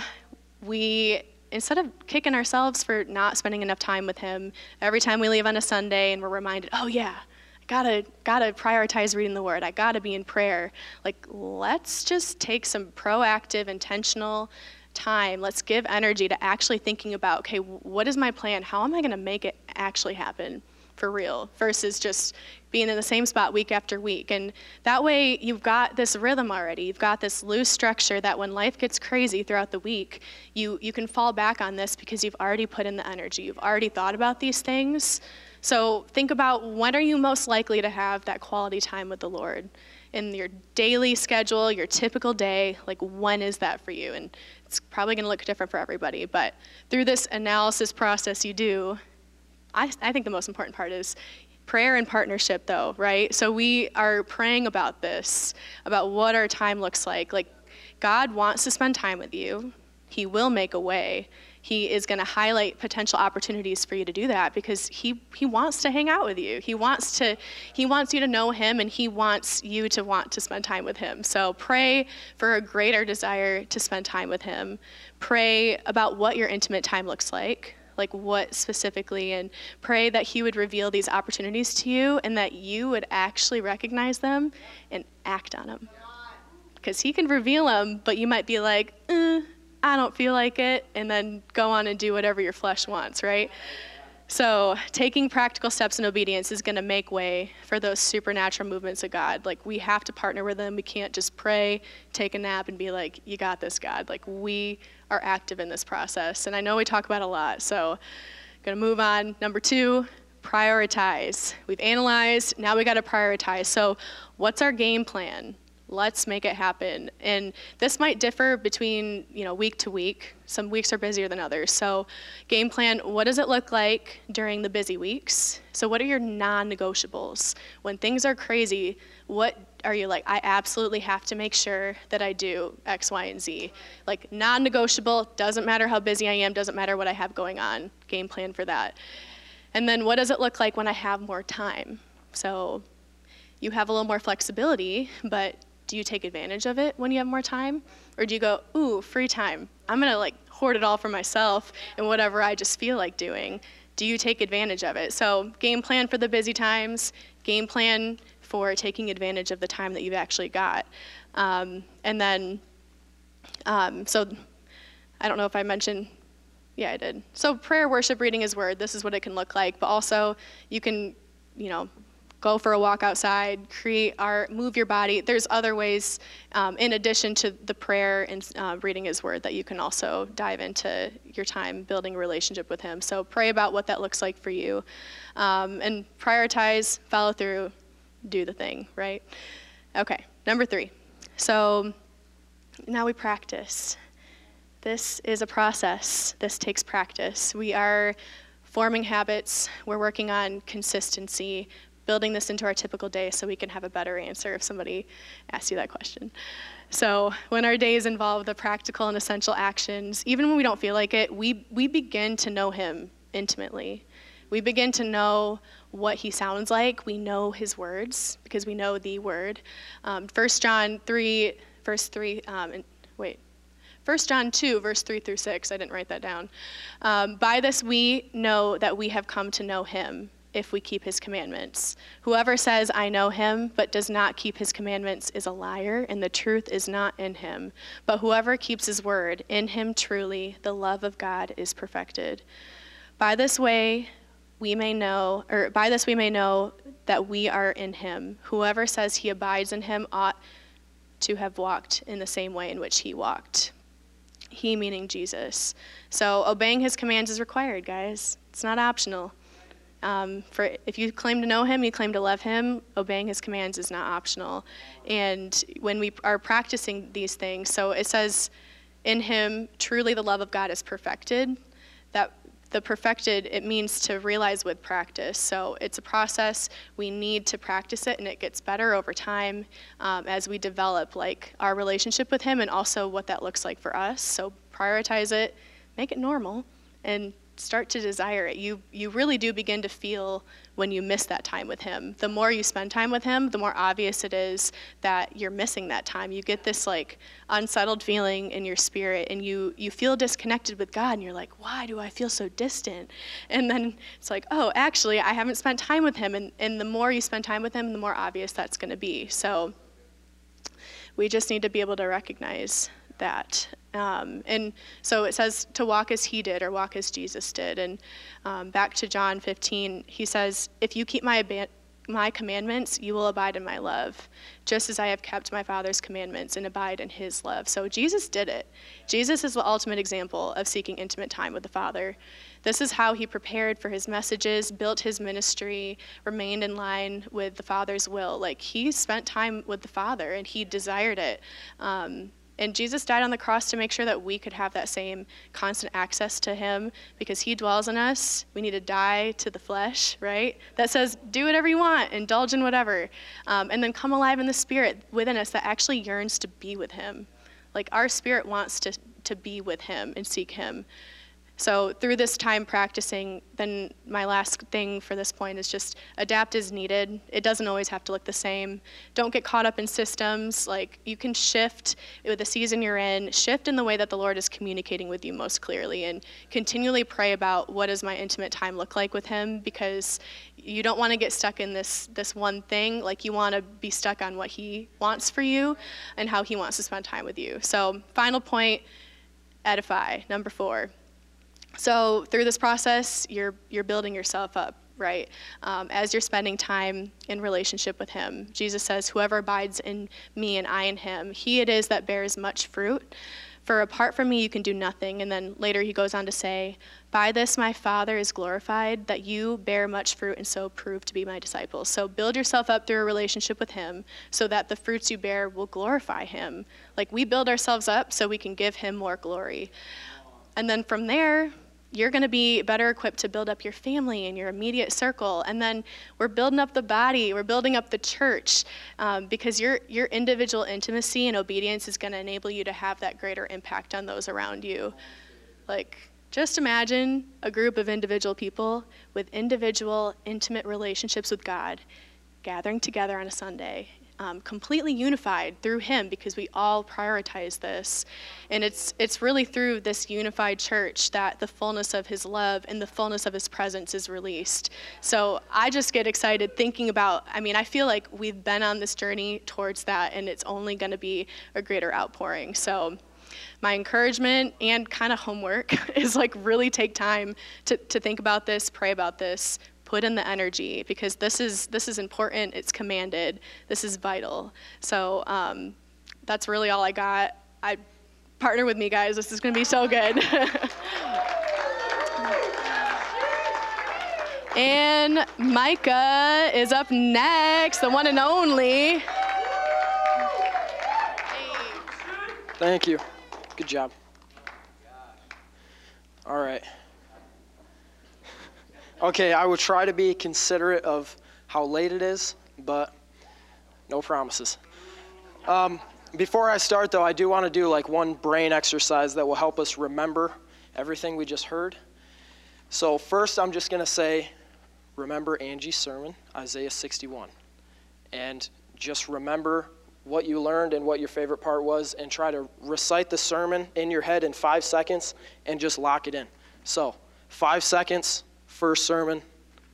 we instead of kicking ourselves for not spending enough time with him every time we leave on a sunday and we're reminded oh yeah i gotta gotta prioritize reading the word. I gotta be in prayer. Like let's just take some proactive intentional time. Let's give energy to actually thinking about okay what is my plan? How am i going to make it actually happen for real versus just being in the same spot week after week. And that way, you've got this rhythm already. You've got this loose structure that when life gets crazy throughout the week, you, you can fall back on this because you've already put in the energy. You've already thought about these things. So think about when are you most likely to have that quality time with the Lord? In your daily schedule, your typical day, like when is that for you? And it's probably going to look different for everybody, but through this analysis process you do, I, I think the most important part is prayer and partnership though right? So we are praying about this about what our time looks like. Like god wants to spend time with you. He will make a way. He is going to highlight potential opportunities for you to do that because he, he wants to hang out with you. He wants to he wants you to know him and he wants you to want to spend time with him. So pray for a greater desire to spend time with him. Pray about what your intimate time looks like like what specifically, and pray that He would reveal these opportunities to you and that you would actually recognize them and act on them. Because He can reveal them, but you might be like, eh, I don't feel like it, and then go on and do whatever your flesh wants, right? So, taking practical steps in obedience is going to make way for those supernatural movements of God. Like, we have to partner with Him. We can't just pray, take a nap, and be like, You got this, God. Like, we are active in this process. And I know we talk about a lot, so going to move on. Number two, prioritize. We've analyzed, now we got to prioritize. So, what's our game plan? Let's make it happen. And this might differ between, you know, week to week. Some weeks are busier than others. So, game plan, what does it look like during the busy weeks? So, what are your non-negotiables? When things are crazy, what are you like, I absolutely have to make sure that I do X, Y, and Z? Like, non negotiable, doesn't matter how busy I am, doesn't matter what I have going on, game plan for that. And then what does it look like when I have more time? So you have a little more flexibility, but do you take advantage of it when you have more time? Or do you go, ooh, free time? I'm gonna like hoard it all for myself and whatever I just feel like doing. Do you take advantage of it? So, game plan for the busy times, game plan for taking advantage of the time that you've actually got. Um, and then, um, so I don't know if I mentioned, yeah, I did. So, prayer, worship, reading His Word, this is what it can look like. But also, you can, you know, go for a walk outside, create art, move your body. There's other ways, um, in addition to the prayer and uh, reading His Word, that you can also dive into your time building a relationship with Him. So pray about what that looks like for you, um, and prioritize, follow through, do the thing. Right? Okay. Number three. So now we practice. This is a process. This takes practice. We are forming habits. We're working on consistency building this into our typical day so we can have a better answer if somebody asks you that question. So, when our days involve the practical and essential actions, even when we don't feel like it, we, we begin to know Him intimately. We begin to know what He sounds like. We know His words because we know the Word. Um, 1 John 3, verse 3, um, and, wait, 1 John 2, verse 3 through 6, I didn't write that down. Um, By this we know that we have come to know Him if we keep his commandments. Whoever says, I know him, but does not keep his commandments is a liar, and the truth is not in him. But whoever keeps his word, in him truly the love of God is perfected. By this way, we may know, or by this we may know that we are in him. Whoever says he abides in him ought to have walked in the same way in which he walked. He meaning Jesus. So obeying his commands is required, guys. It's not optional. Um, for if you claim to know him, you claim to love him. Obeying his commands is not optional. And when we are practicing these things, so it says, "In him, truly the love of God is perfected." That the perfected it means to realize with practice. So it's a process. We need to practice it, and it gets better over time um, as we develop like our relationship with him, and also what that looks like for us. So prioritize it, make it normal, and start to desire it. You, you really do begin to feel when you miss that time with Him. The more you spend time with Him, the more obvious it is that you're missing that time. You get this like unsettled feeling in your spirit, and you, you feel disconnected with God, and you're like, why do I feel so distant? And then it's like, oh, actually, I haven't spent time with Him. And, and the more you spend time with Him, the more obvious that's going to be. So we just need to be able to recognize that. Um, and so it says to walk as he did or walk as Jesus did. And um, back to John 15, he says, If you keep my, my commandments, you will abide in my love, just as I have kept my Father's commandments and abide in his love. So Jesus did it. Jesus is the ultimate example of seeking intimate time with the Father. This is how he prepared for his messages, built his ministry, remained in line with the Father's will. Like he spent time with the Father and he desired it. Um, and Jesus died on the cross to make sure that we could have that same constant access to Him because He dwells in us. We need to die to the flesh, right? That says, do whatever you want, indulge in whatever. Um, and then come alive in the Spirit within us that actually yearns to be with Him. Like our spirit wants to, to be with Him and seek Him. So through this time practicing, then my last thing for this point is just adapt as needed. It doesn't always have to look the same. Don't get caught up in systems. Like you can shift with the season you're in, shift in the way that the Lord is communicating with you most clearly and continually pray about what does my intimate time look like with him because you don't want to get stuck in this this one thing. Like you want to be stuck on what he wants for you and how he wants to spend time with you. So final point, edify. Number 4 so through this process, you're you're building yourself up, right? Um, as you're spending time in relationship with Him, Jesus says, "Whoever abides in me and I in Him, he it is that bears much fruit." For apart from me, you can do nothing. And then later he goes on to say, By this my Father is glorified, that you bear much fruit and so prove to be my disciples. So build yourself up through a relationship with him so that the fruits you bear will glorify him. Like we build ourselves up so we can give him more glory. And then from there, you're going to be better equipped to build up your family and your immediate circle. And then we're building up the body, we're building up the church um, because your, your individual intimacy and obedience is going to enable you to have that greater impact on those around you. Like, just imagine a group of individual people with individual, intimate relationships with God gathering together on a Sunday um, completely unified through Him because we all prioritize this. And it's, it's really through this unified church that the fullness of His love and the fullness of His presence is released. So I just get excited thinking about, I mean, I feel like we've been on this journey towards that, and it's only going to be a greater outpouring. So my encouragement and kind of homework is like really take time to, to think about this, pray about this, put in the energy because this is this is important. It's commanded. This is vital. So um, that's really all I got. I partner with me, guys. This is going to be so good. and Micah is up next, the one and only. Thank you. Good job. All right. Okay, I will try to be considerate of how late it is, but no promises. Um, before I start, though, I do want to do like one brain exercise that will help us remember everything we just heard. So, first, I'm just going to say, remember Angie's sermon, Isaiah 61. And just remember what you learned and what your favorite part was, and try to recite the sermon in your head in five seconds and just lock it in. So, five seconds, first sermon,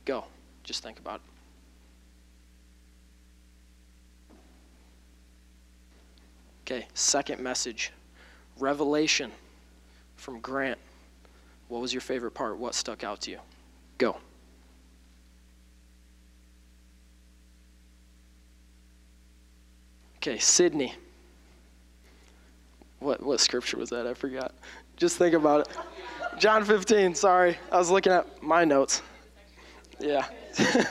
go. Just think about it. Okay, second message revelation from Grant. What was your favorite part? What stuck out to you? Go. Okay, Sydney. What, what scripture was that? I forgot. Just think about it. John 15, sorry. I was looking at my notes. Yeah.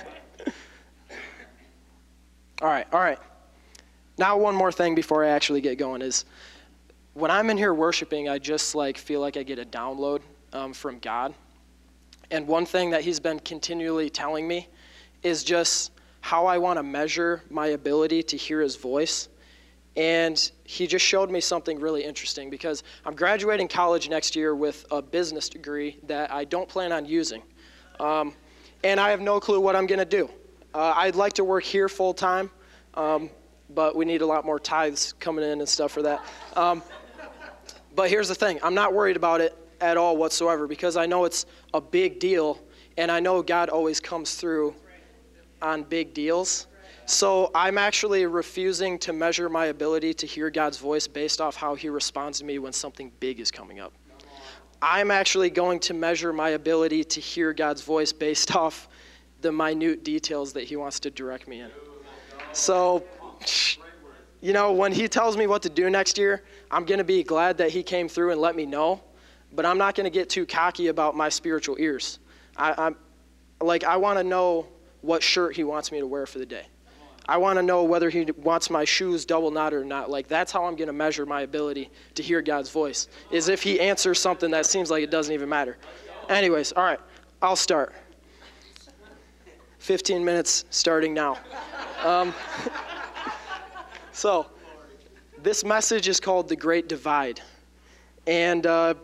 all right, all right. Now one more thing before I actually get going is when I'm in here worshiping, I just like feel like I get a download um, from God. And one thing that he's been continually telling me is just how I want to measure my ability to hear his voice and he just showed me something really interesting because I'm graduating college next year with a business degree that I don't plan on using. Um, and I have no clue what I'm going to do. Uh, I'd like to work here full time, um, but we need a lot more tithes coming in and stuff for that. Um, but here's the thing I'm not worried about it at all whatsoever because I know it's a big deal, and I know God always comes through on big deals. So I'm actually refusing to measure my ability to hear God's voice based off how He responds to me when something big is coming up. I'm actually going to measure my ability to hear God's voice based off the minute details that He wants to direct me in. So, you know, when He tells me what to do next year, I'm going to be glad that He came through and let me know, but I'm not going to get too cocky about my spiritual ears. I, I'm like, I want to know what shirt He wants me to wear for the day. I want to know whether he wants my shoes double knotted or not. Like that's how I'm going to measure my ability to hear God's voice. Is if he answers something that seems like it doesn't even matter. Anyways, all right, I'll start. 15 minutes starting now. Um, so, this message is called The Great Divide. And uh,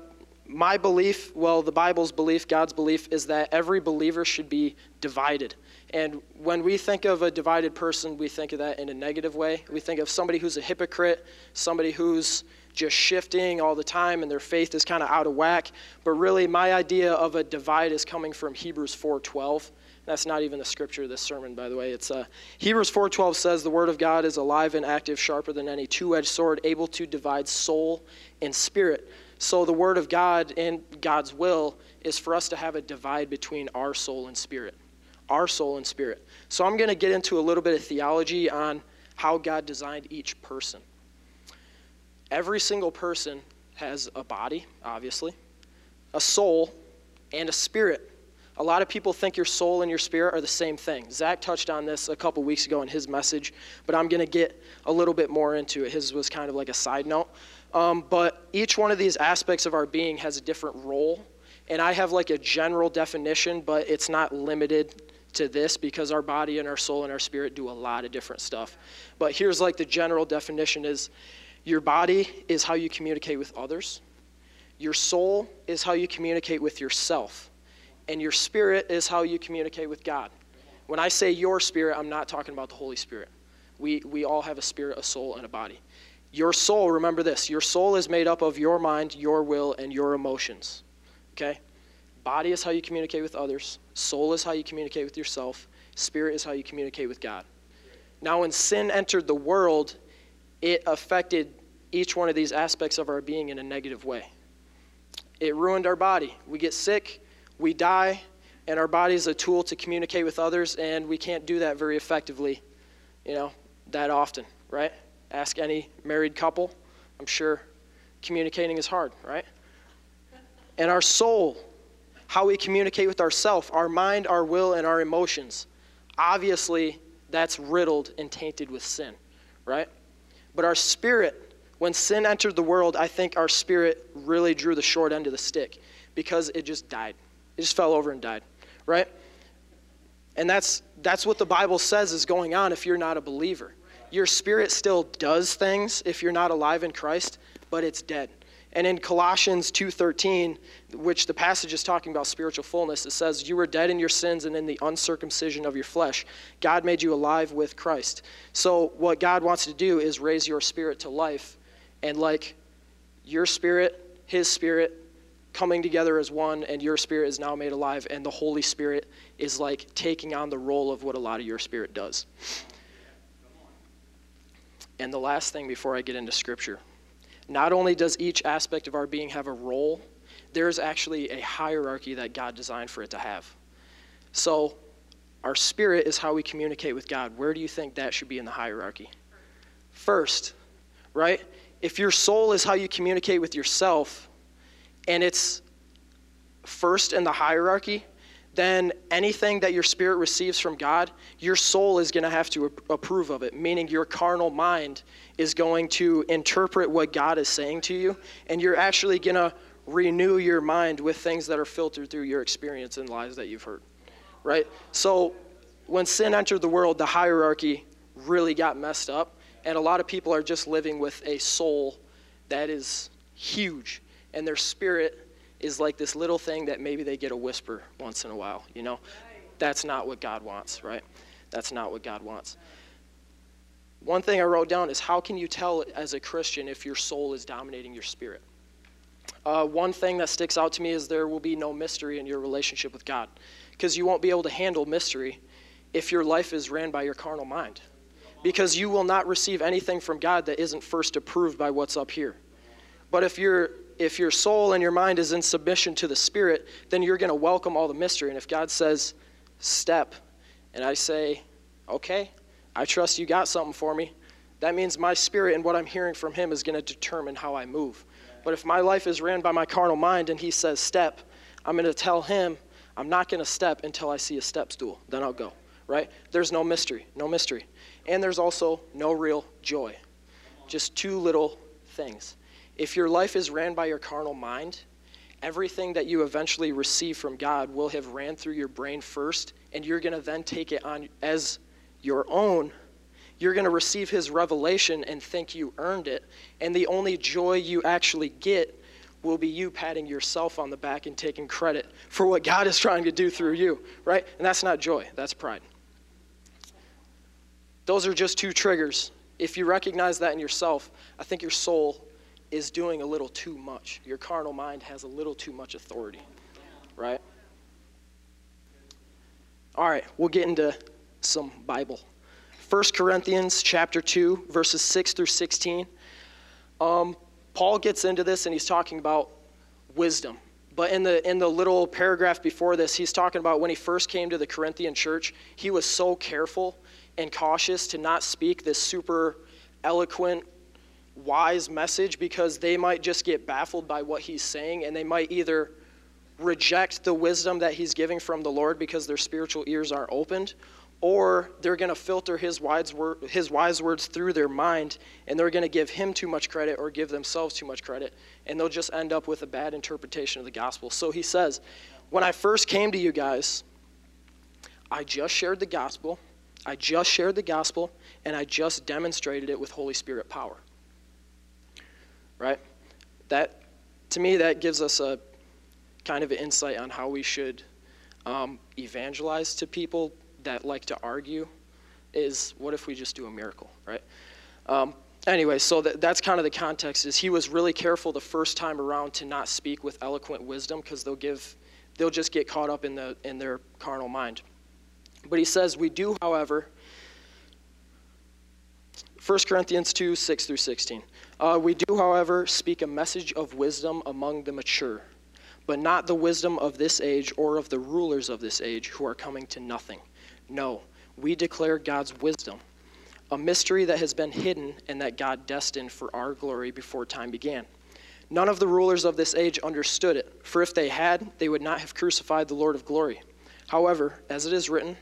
my belief, well, the Bible's belief, God's belief, is that every believer should be divided. And when we think of a divided person, we think of that in a negative way. We think of somebody who's a hypocrite, somebody who's just shifting all the time and their faith is kind of out of whack. But really, my idea of a divide is coming from Hebrews 4:12. That's not even the scripture of this sermon, by the way. It's uh, Hebrews 4:12 says, "The word of God is alive and active, sharper than any two-edged sword, able to divide soul and spirit." So the word of God and God's will is for us to have a divide between our soul and spirit our soul and spirit. So I'm going to get into a little bit of theology on how God designed each person. Every single person has a body, obviously, a soul, and a spirit. A lot of people think your soul and your spirit are the same thing. Zach touched on this a couple weeks ago in his message, but I'm going to get a little bit more into it. His was kind of like a side note. Um, but each one of these aspects of our being has a different role And I have like a general definition, but it's not limited to this because our body and our soul and our spirit do a lot of different stuff. But here's like the general definition is your body is how you communicate with others. Your soul is how you communicate with yourself. And your spirit is how you communicate with God. When I say your spirit, I'm not talking about the Holy Spirit. We, we all have a spirit, a soul, and a body. Your soul, remember this your soul is made up of your mind, your will, and your emotions. Okay? Body is how you communicate with others, soul is how you communicate with yourself, spirit is how you communicate with God. Now, when sin entered the world, it affected each one of these aspects of our being in a negative way. It ruined our body. We get sick, we die, and our body is a tool to communicate with others, and we can't do that very effectively, you know, that often, right? Ask any married couple. I'm sure communicating is hard, right? And our soul, how we communicate with ourself, our mind, our will, and our emotions. Obviously, that's riddled and tainted with sin, right? But our spirit, when sin entered the world, I think our spirit really drew the short end of the stick because it just died. It just fell over and died, right? And that's, that's what the Bible says is going on if you're not a believer. Your spirit still does things if you're not alive in Christ, but it's dead. And in Colossians 2:13, which the passage is talking about spiritual fullness, it says, "You were dead in your sins and in the uncircumcision of your flesh. God made you alive with Christ." So what God wants to do is raise your spirit to life and like your spirit, his spirit coming together as one and your spirit is now made alive and the Holy Spirit is like taking on the role of what a lot of your spirit does. And the last thing before I get into scripture not only does each aspect of our being have a role, there is actually a hierarchy that God designed for it to have. So, our spirit is how we communicate with God. Where do you think that should be in the hierarchy? First, right? If your soul is how you communicate with yourself, and it's first in the hierarchy, then anything that your spirit receives from God, your soul is going to have to approve of it, meaning your carnal mind is going to interpret what God is saying to you, and you're actually going to renew your mind with things that are filtered through your experience and lies that you've heard. Right? So when sin entered the world, the hierarchy really got messed up, and a lot of people are just living with a soul that is huge, and their spirit is like this little thing that maybe they get a whisper once in a while, you know? That's not what God wants, right? That's not what God wants. One thing I wrote down is how can you tell as a Christian if your soul is dominating your spirit? Uh, one thing that sticks out to me is there will be no mystery in your relationship with God because you won't be able to handle mystery if your life is ran by your carnal mind because you will not receive anything from God that isn't first approved by what's up here. But if you're if your soul and your mind is in submission to the Spirit, then you're going to welcome all the mystery. And if God says, step, and I say, okay, I trust you got something for me, that means my spirit and what I'm hearing from Him is going to determine how I move. But if my life is ran by my carnal mind and He says, step, I'm going to tell Him, I'm not going to step until I see a step stool. Then I'll go, right? There's no mystery, no mystery. And there's also no real joy. Just two little things. If your life is ran by your carnal mind, everything that you eventually receive from God will have ran through your brain first, and you're going to then take it on as your own. You're going to receive His revelation and think you earned it, and the only joy you actually get will be you patting yourself on the back and taking credit for what God is trying to do through you, right? And that's not joy, that's pride. Those are just two triggers. If you recognize that in yourself, I think your soul is doing a little too much. Your carnal mind has a little too much authority, right? All right, we'll get into some Bible. 1 Corinthians chapter 2, verses 6 through 16. Um, Paul gets into this and he's talking about wisdom. But in the, in the little paragraph before this, he's talking about when he first came to the Corinthian church, he was so careful and cautious to not speak this super eloquent, wise message because they might just get baffled by what he's saying and they might either reject the wisdom that he's giving from the Lord because their spiritual ears aren't opened, or they're going to filter his wise, wor- his wise words through their mind and they're going to give him too much credit or give themselves too much credit and they'll just end up with a bad interpretation of the gospel. So he says when i first came to you guys i just shared the gospel i just shared the gospel and i just demonstrated it with holy spirit power right that to me that gives us a kind of insight on how we should um, evangelize to people that like to argue is what if we just do a miracle, right? Um, anyway, so that, that's kind of the context. Is he was really careful the first time around to not speak with eloquent wisdom because they'll give, they'll just get caught up in the in their carnal mind. But he says we do, however. 1 Corinthians 2, 6 through 16. Uh, we do, however, speak a message of wisdom among the mature, but not the wisdom of this age or of the rulers of this age who are coming to nothing. No, we declare God's wisdom, a mystery that has been hidden and that God destined for our glory before time began. None of the rulers of this age understood it, for if they had, they would not have crucified the Lord of glory. However, as it is written,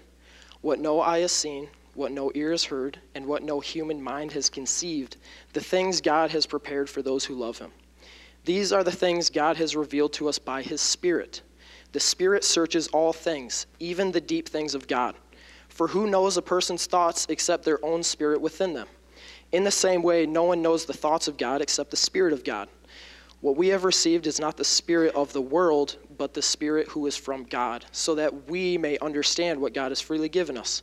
what no eye has seen, what no ear has heard, and what no human mind has conceived, the things God has prepared for those who love him. These are the things God has revealed to us by his Spirit. The Spirit searches all things, even the deep things of God. For who knows a person's thoughts except their own spirit within them? In the same way, no one knows the thoughts of God except the Spirit of God. What we have received is not the Spirit of the world, but the Spirit who is from God, so that we may understand what God has freely given us.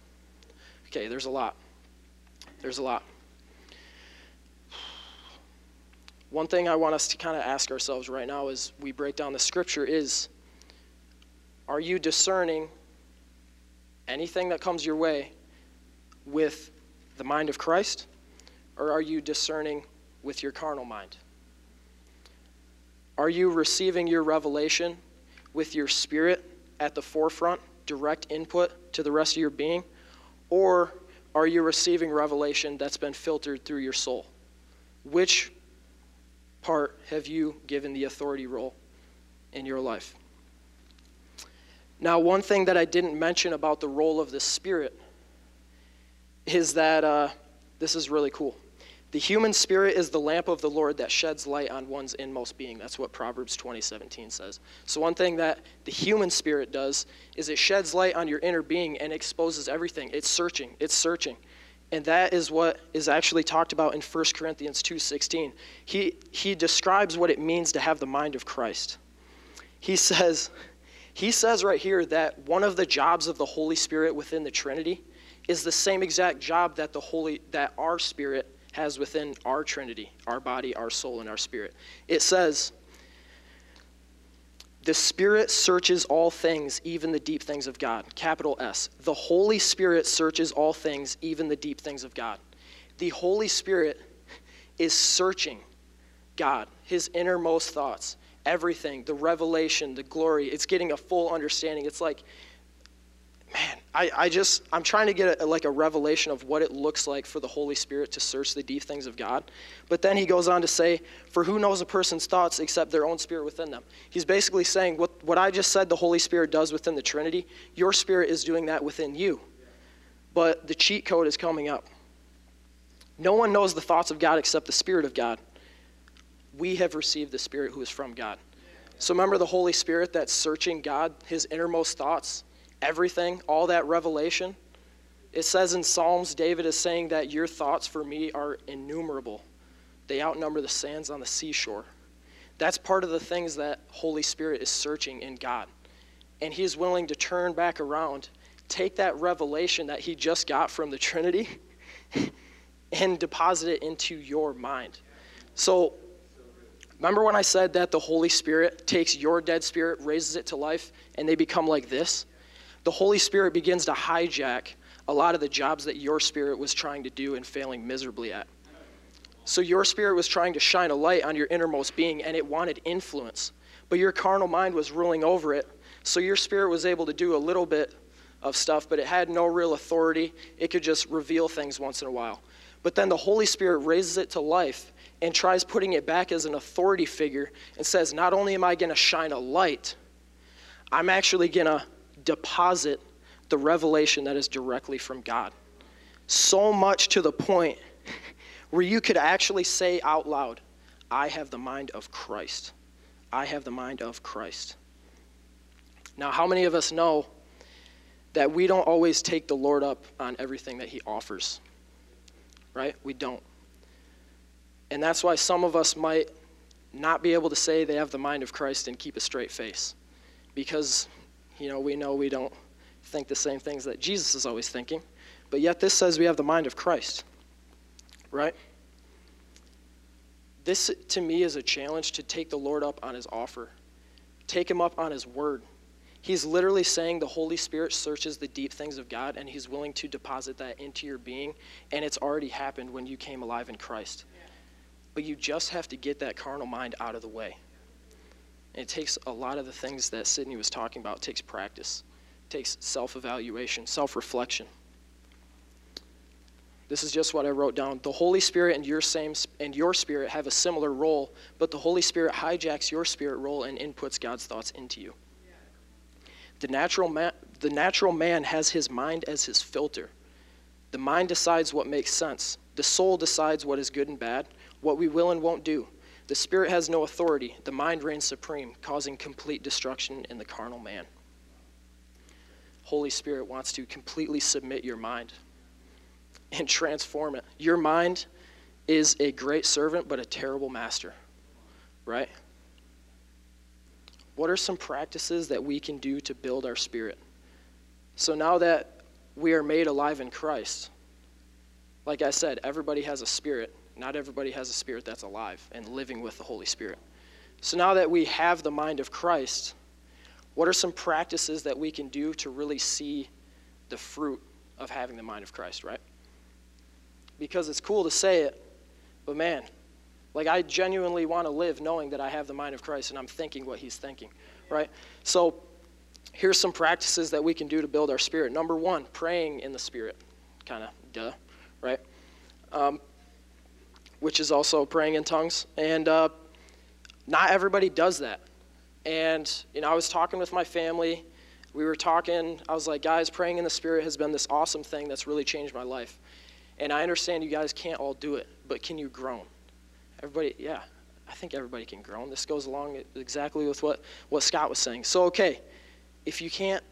Okay, there's a lot. There's a lot. One thing I want us to kind of ask ourselves right now as we break down the scripture is are you discerning anything that comes your way with the mind of Christ? Or are you discerning with your carnal mind? Are you receiving your revelation with your spirit at the forefront, direct input to the rest of your being? Or are you receiving revelation that's been filtered through your soul? Which part have you given the authority role in your life? Now, one thing that I didn't mention about the role of the Spirit is that uh, this is really cool. The human spirit is the lamp of the Lord that sheds light on one's inmost being. That's what Proverbs 20:17 says. So one thing that the human spirit does is it sheds light on your inner being and exposes everything. It's searching. It's searching. And that is what is actually talked about in 1 Corinthians 2:16. He he describes what it means to have the mind of Christ. He says he says right here that one of the jobs of the Holy Spirit within the Trinity is the same exact job that the Holy that our spirit has within our Trinity, our body, our soul, and our spirit. It says, the Spirit searches all things, even the deep things of God. Capital S. The Holy Spirit searches all things, even the deep things of God. The Holy Spirit is searching God, his innermost thoughts, everything, the revelation, the glory. It's getting a full understanding. It's like man, I, I just, I'm trying to get a, like a revelation of what it looks like for the Holy Spirit to search the deep things of God. But then he goes on to say, For who knows a person's thoughts except their own spirit within them? He's basically saying, What, what I just said the Holy Spirit does within the Trinity, your spirit is doing that within you. But the cheat code is coming up. No one knows the thoughts of God except the Spirit of God. We have received the Spirit who is from God. So remember the Holy Spirit that's searching God, his innermost thoughts? Everything, all that revelation. It says in Psalms, David is saying that your thoughts for me are innumerable. They outnumber the sands on the seashore. That's part of the things that Holy Spirit is searching in God. And he is willing to turn back around, take that revelation that he just got from the Trinity, and deposit it into your mind. So, remember when I said that the Holy Spirit takes your dead spirit, raises it to life, and they become like this? The Holy Spirit begins to hijack a lot of the jobs that your spirit was trying to do and failing miserably at. So your spirit was trying to shine a light on your innermost being and it wanted influence. But your carnal mind was ruling over it. So your spirit was able to do a little bit of stuff, but it had no real authority. It could just reveal things once in a while. But then the Holy Spirit raises it to life and tries putting it back as an authority figure and says, Not only am I going to shine a light, I'm actually going to deposit the revelation that is directly from God. So much to the point where you could actually say out loud, I have the mind of Christ. I have the mind of Christ. Now, how many of us know that we don't always take the Lord up on everything that He offers? Right? We don't. And that's why some of us might not be able to say they have the mind of Christ and keep a straight face. Because, you know, we know we don't think the same things that Jesus is always thinking. But yet this says we have the mind of Christ right? This, to me, is a challenge to take the Lord up on his offer, take him up on his word. He's literally saying the Holy Spirit searches the deep things of God, and he's willing to deposit that into your being, and it's already happened when you came alive in Christ. But you just have to get that carnal mind out of the way. And it takes a lot of the things that Sydney was talking about, it takes practice, it takes self evaluation, self reflection. This is just what I wrote down. The Holy Spirit and your same and your spirit have a similar role, but the Holy Spirit hijacks your spirit role and inputs God's thoughts into you. The natural man, the natural man has his mind as his filter. The mind decides what makes sense. The soul decides what is good and bad, what we will and won't do. The spirit has no authority. The mind reigns supreme, causing complete destruction in the carnal man. Holy Spirit wants to completely submit your mind and transform it. Your mind is a great servant, but a terrible master, right? What are some practices that we can do to build our spirit? So now that we are made alive in Christ, like I said, everybody has a spirit. Not everybody has a spirit that's alive and living with the Holy Spirit. So now that we have the mind of Christ, what are some practices that we can do to really see the fruit of having the mind of Christ, right? because it's cool to say it, but man, like I genuinely want to live knowing that I have the mind of Christ and I'm thinking what he's thinking, right? So here's some practices that we can do to build our spirit. Number one, praying in the spirit. Kind of duh, right? Um, which is also praying in tongues. And uh, not everybody does that. And, you know, I was talking with my family. We were talking. I was like, guys, praying in the spirit has been this awesome thing that's really changed my life. And I understand you guys can't all do it, but can you groan? Everybody, yeah, I think everybody can groan. This goes along exactly with what, what Scott was saying. So, okay, if you can't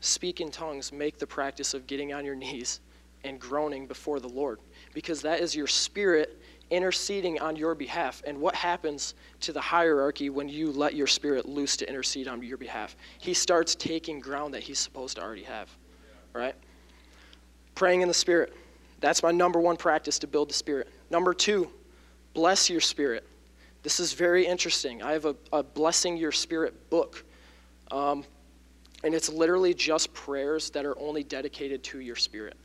speak in tongues, make the practice of getting on your knees and groaning before the Lord, because that is your spirit interceding on your behalf. And what happens to the hierarchy when you let your spirit loose to intercede on your behalf? He starts taking ground that he's supposed to already have, right? Praying in the spirit. That's my number one practice to build the spirit. Number two, bless your spirit. This is very interesting. I have a, a blessing your spirit book. Um, and it's literally just prayers that are only dedicated to your spirit.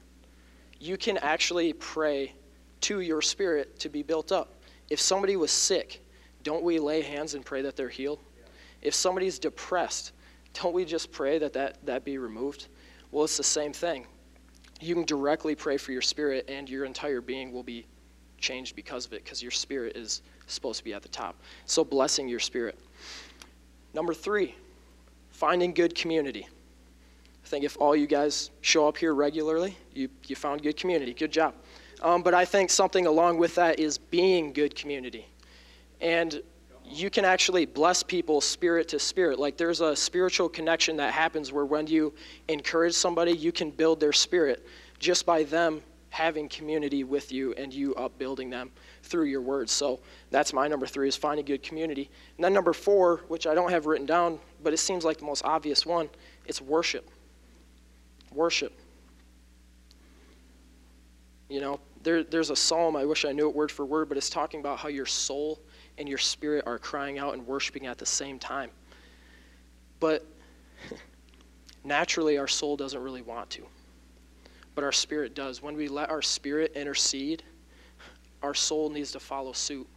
You can actually pray to your spirit to be built up. If somebody was sick, don't we lay hands and pray that they're healed? If somebody's depressed, don't we just pray that that, that be removed? Well, it's the same thing you can directly pray for your spirit, and your entire being will be changed because of it, because your spirit is supposed to be at the top. So, blessing your spirit. Number three, finding good community. I think if all you guys show up here regularly, you, you found good community. Good job. Um, but I think something along with that is being good community. And you can actually bless people spirit to spirit. Like there's a spiritual connection that happens where when you encourage somebody, you can build their spirit just by them having community with you and you upbuilding them through your words. So that's my number three is finding good community. And then number four, which I don't have written down, but it seems like the most obvious one, it's worship. Worship. You know, there, there's a psalm, I wish I knew it word for word, but it's talking about how your soul and your spirit are crying out and worshiping at the same time. But naturally, our soul doesn't really want to. but our spirit does. When we let our spirit intercede, our soul needs to follow suit,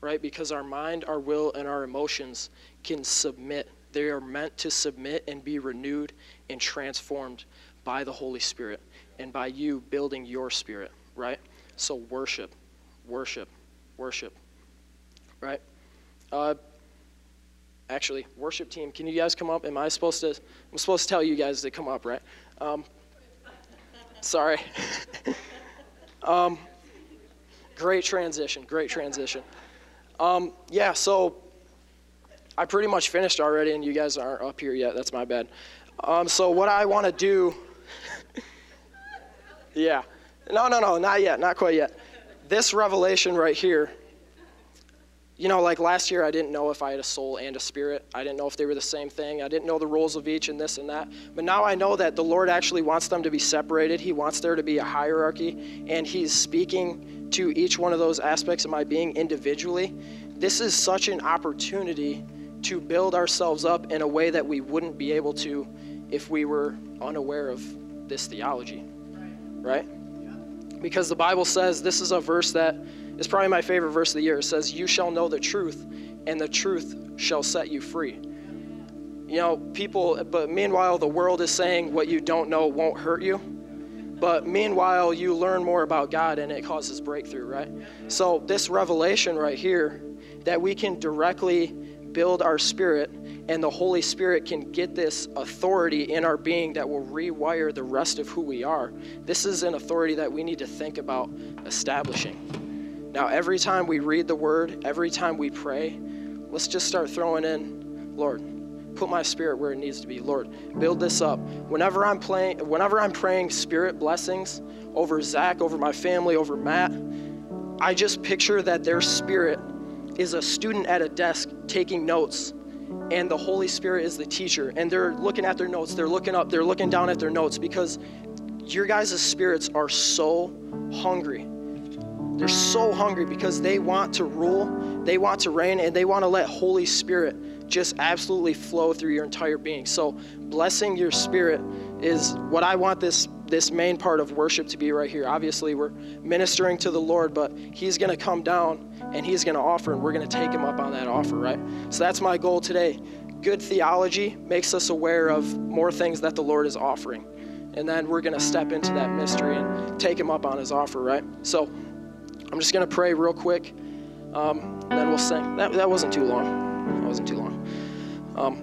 right? Because our mind, our will, and our emotions can submit. They are meant to submit and be renewed and transformed by the Holy Spirit and by you building your spirit, right? So worship, worship, worship, right? Uh, actually, worship team, can you guys come up? Am I supposed to? I'm supposed to tell you guys to come up, right? Um, sorry. um, great transition, great transition. Um, yeah, so I pretty much finished already, and you guys aren't up here yet. That's my bad. Um, so what I want to do, yeah, no, no, no, not yet, not quite yet. This revelation right here you know, like last year, I didn't know if I had a soul and a spirit. I didn't know if they were the same thing. I didn't know the roles of each and this and that. But now I know that the Lord actually wants them to be separated. He wants there to be a hierarchy, and He's speaking to each one of those aspects of my being individually. This is such an opportunity to build ourselves up in a way that we wouldn't be able to if we were unaware of this theology. Right? Because the Bible says this is a verse that is probably my favorite verse of the year. It says, You shall know the truth, and the truth shall set you free. You know, people, but meanwhile, the world is saying what you don't know won't hurt you. But meanwhile, you learn more about God and it causes breakthrough, right? So, this revelation right here that we can directly build our spirit and the Holy Spirit can get this authority in our being that will rewire the rest of who we are. This is an authority that we need to think about establishing. Now, every time we read the word, every time we pray, let's just start throwing in, Lord, put my spirit where it needs to be. Lord, build this up. Whenever I'm playing, whenever I'm praying spirit blessings over Zach, over my family, over Matt, I just picture that their spirit is a student at a desk taking notes and the Holy Spirit is the teacher. And they're looking at their notes, they're looking up, they're looking down at their notes because your guys' spirits are so hungry. They're so hungry because they want to rule, they want to reign, and they want to let Holy Spirit just absolutely flow through your entire being. So, blessing your spirit is what I want this this main part of worship to be right here. Obviously, we're ministering to the Lord, but He's going to come down and He's going to offer, and we're going to take Him up on that offer, right? So that's my goal today. Good theology makes us aware of more things that the Lord is offering. And then we're going to step into that mystery and take Him up on His offer, right? So, I'm just going to pray real quick, um, and then we'll sing. That, that wasn't too long. That wasn't too long. Um,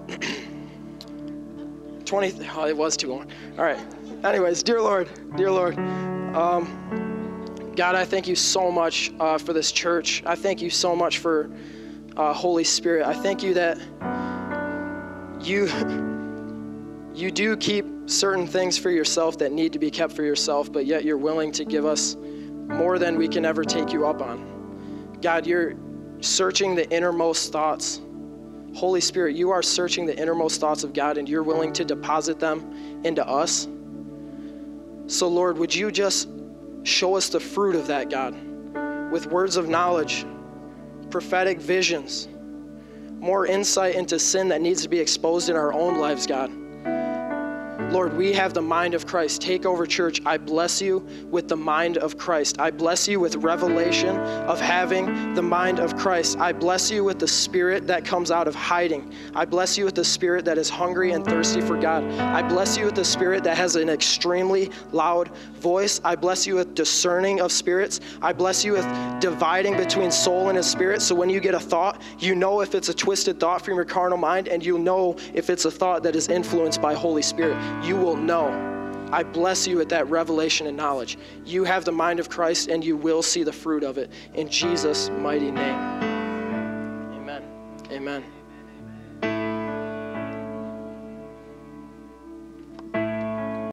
20, oh, it was too long. All right. Anyways, dear Lord, dear Lord, um, God, I thank you so much uh, for this church. I thank you so much for uh, Holy Spirit. I thank you that you you do keep certain things for yourself that need to be kept for yourself, but yet you're willing to give us more than we can ever take you up on. God, you're searching the innermost thoughts. Holy Spirit, you are searching the innermost thoughts of God and you're willing to deposit them into us. So, Lord, would you just show us the fruit of that, God, with words of knowledge, prophetic visions, more insight into sin that needs to be exposed in our own lives, God. Lord, we have the mind of Christ. Take over, church. I bless you with the mind of Christ. I bless you with revelation of having the mind of Christ. I bless you with the spirit that comes out of hiding. I bless you with the spirit that is hungry and thirsty for God. I bless you with the spirit that has an extremely loud voice. I bless you with discerning of spirits. I bless you with dividing between soul and spirit. So when you get a thought, you know if it's a twisted thought from your carnal mind, and you'll know if it's a thought that is influenced by Holy Spirit you will know. I bless you with that revelation and knowledge. You have the mind of Christ and you will see the fruit of it. In Jesus' mighty name. Amen. Amen.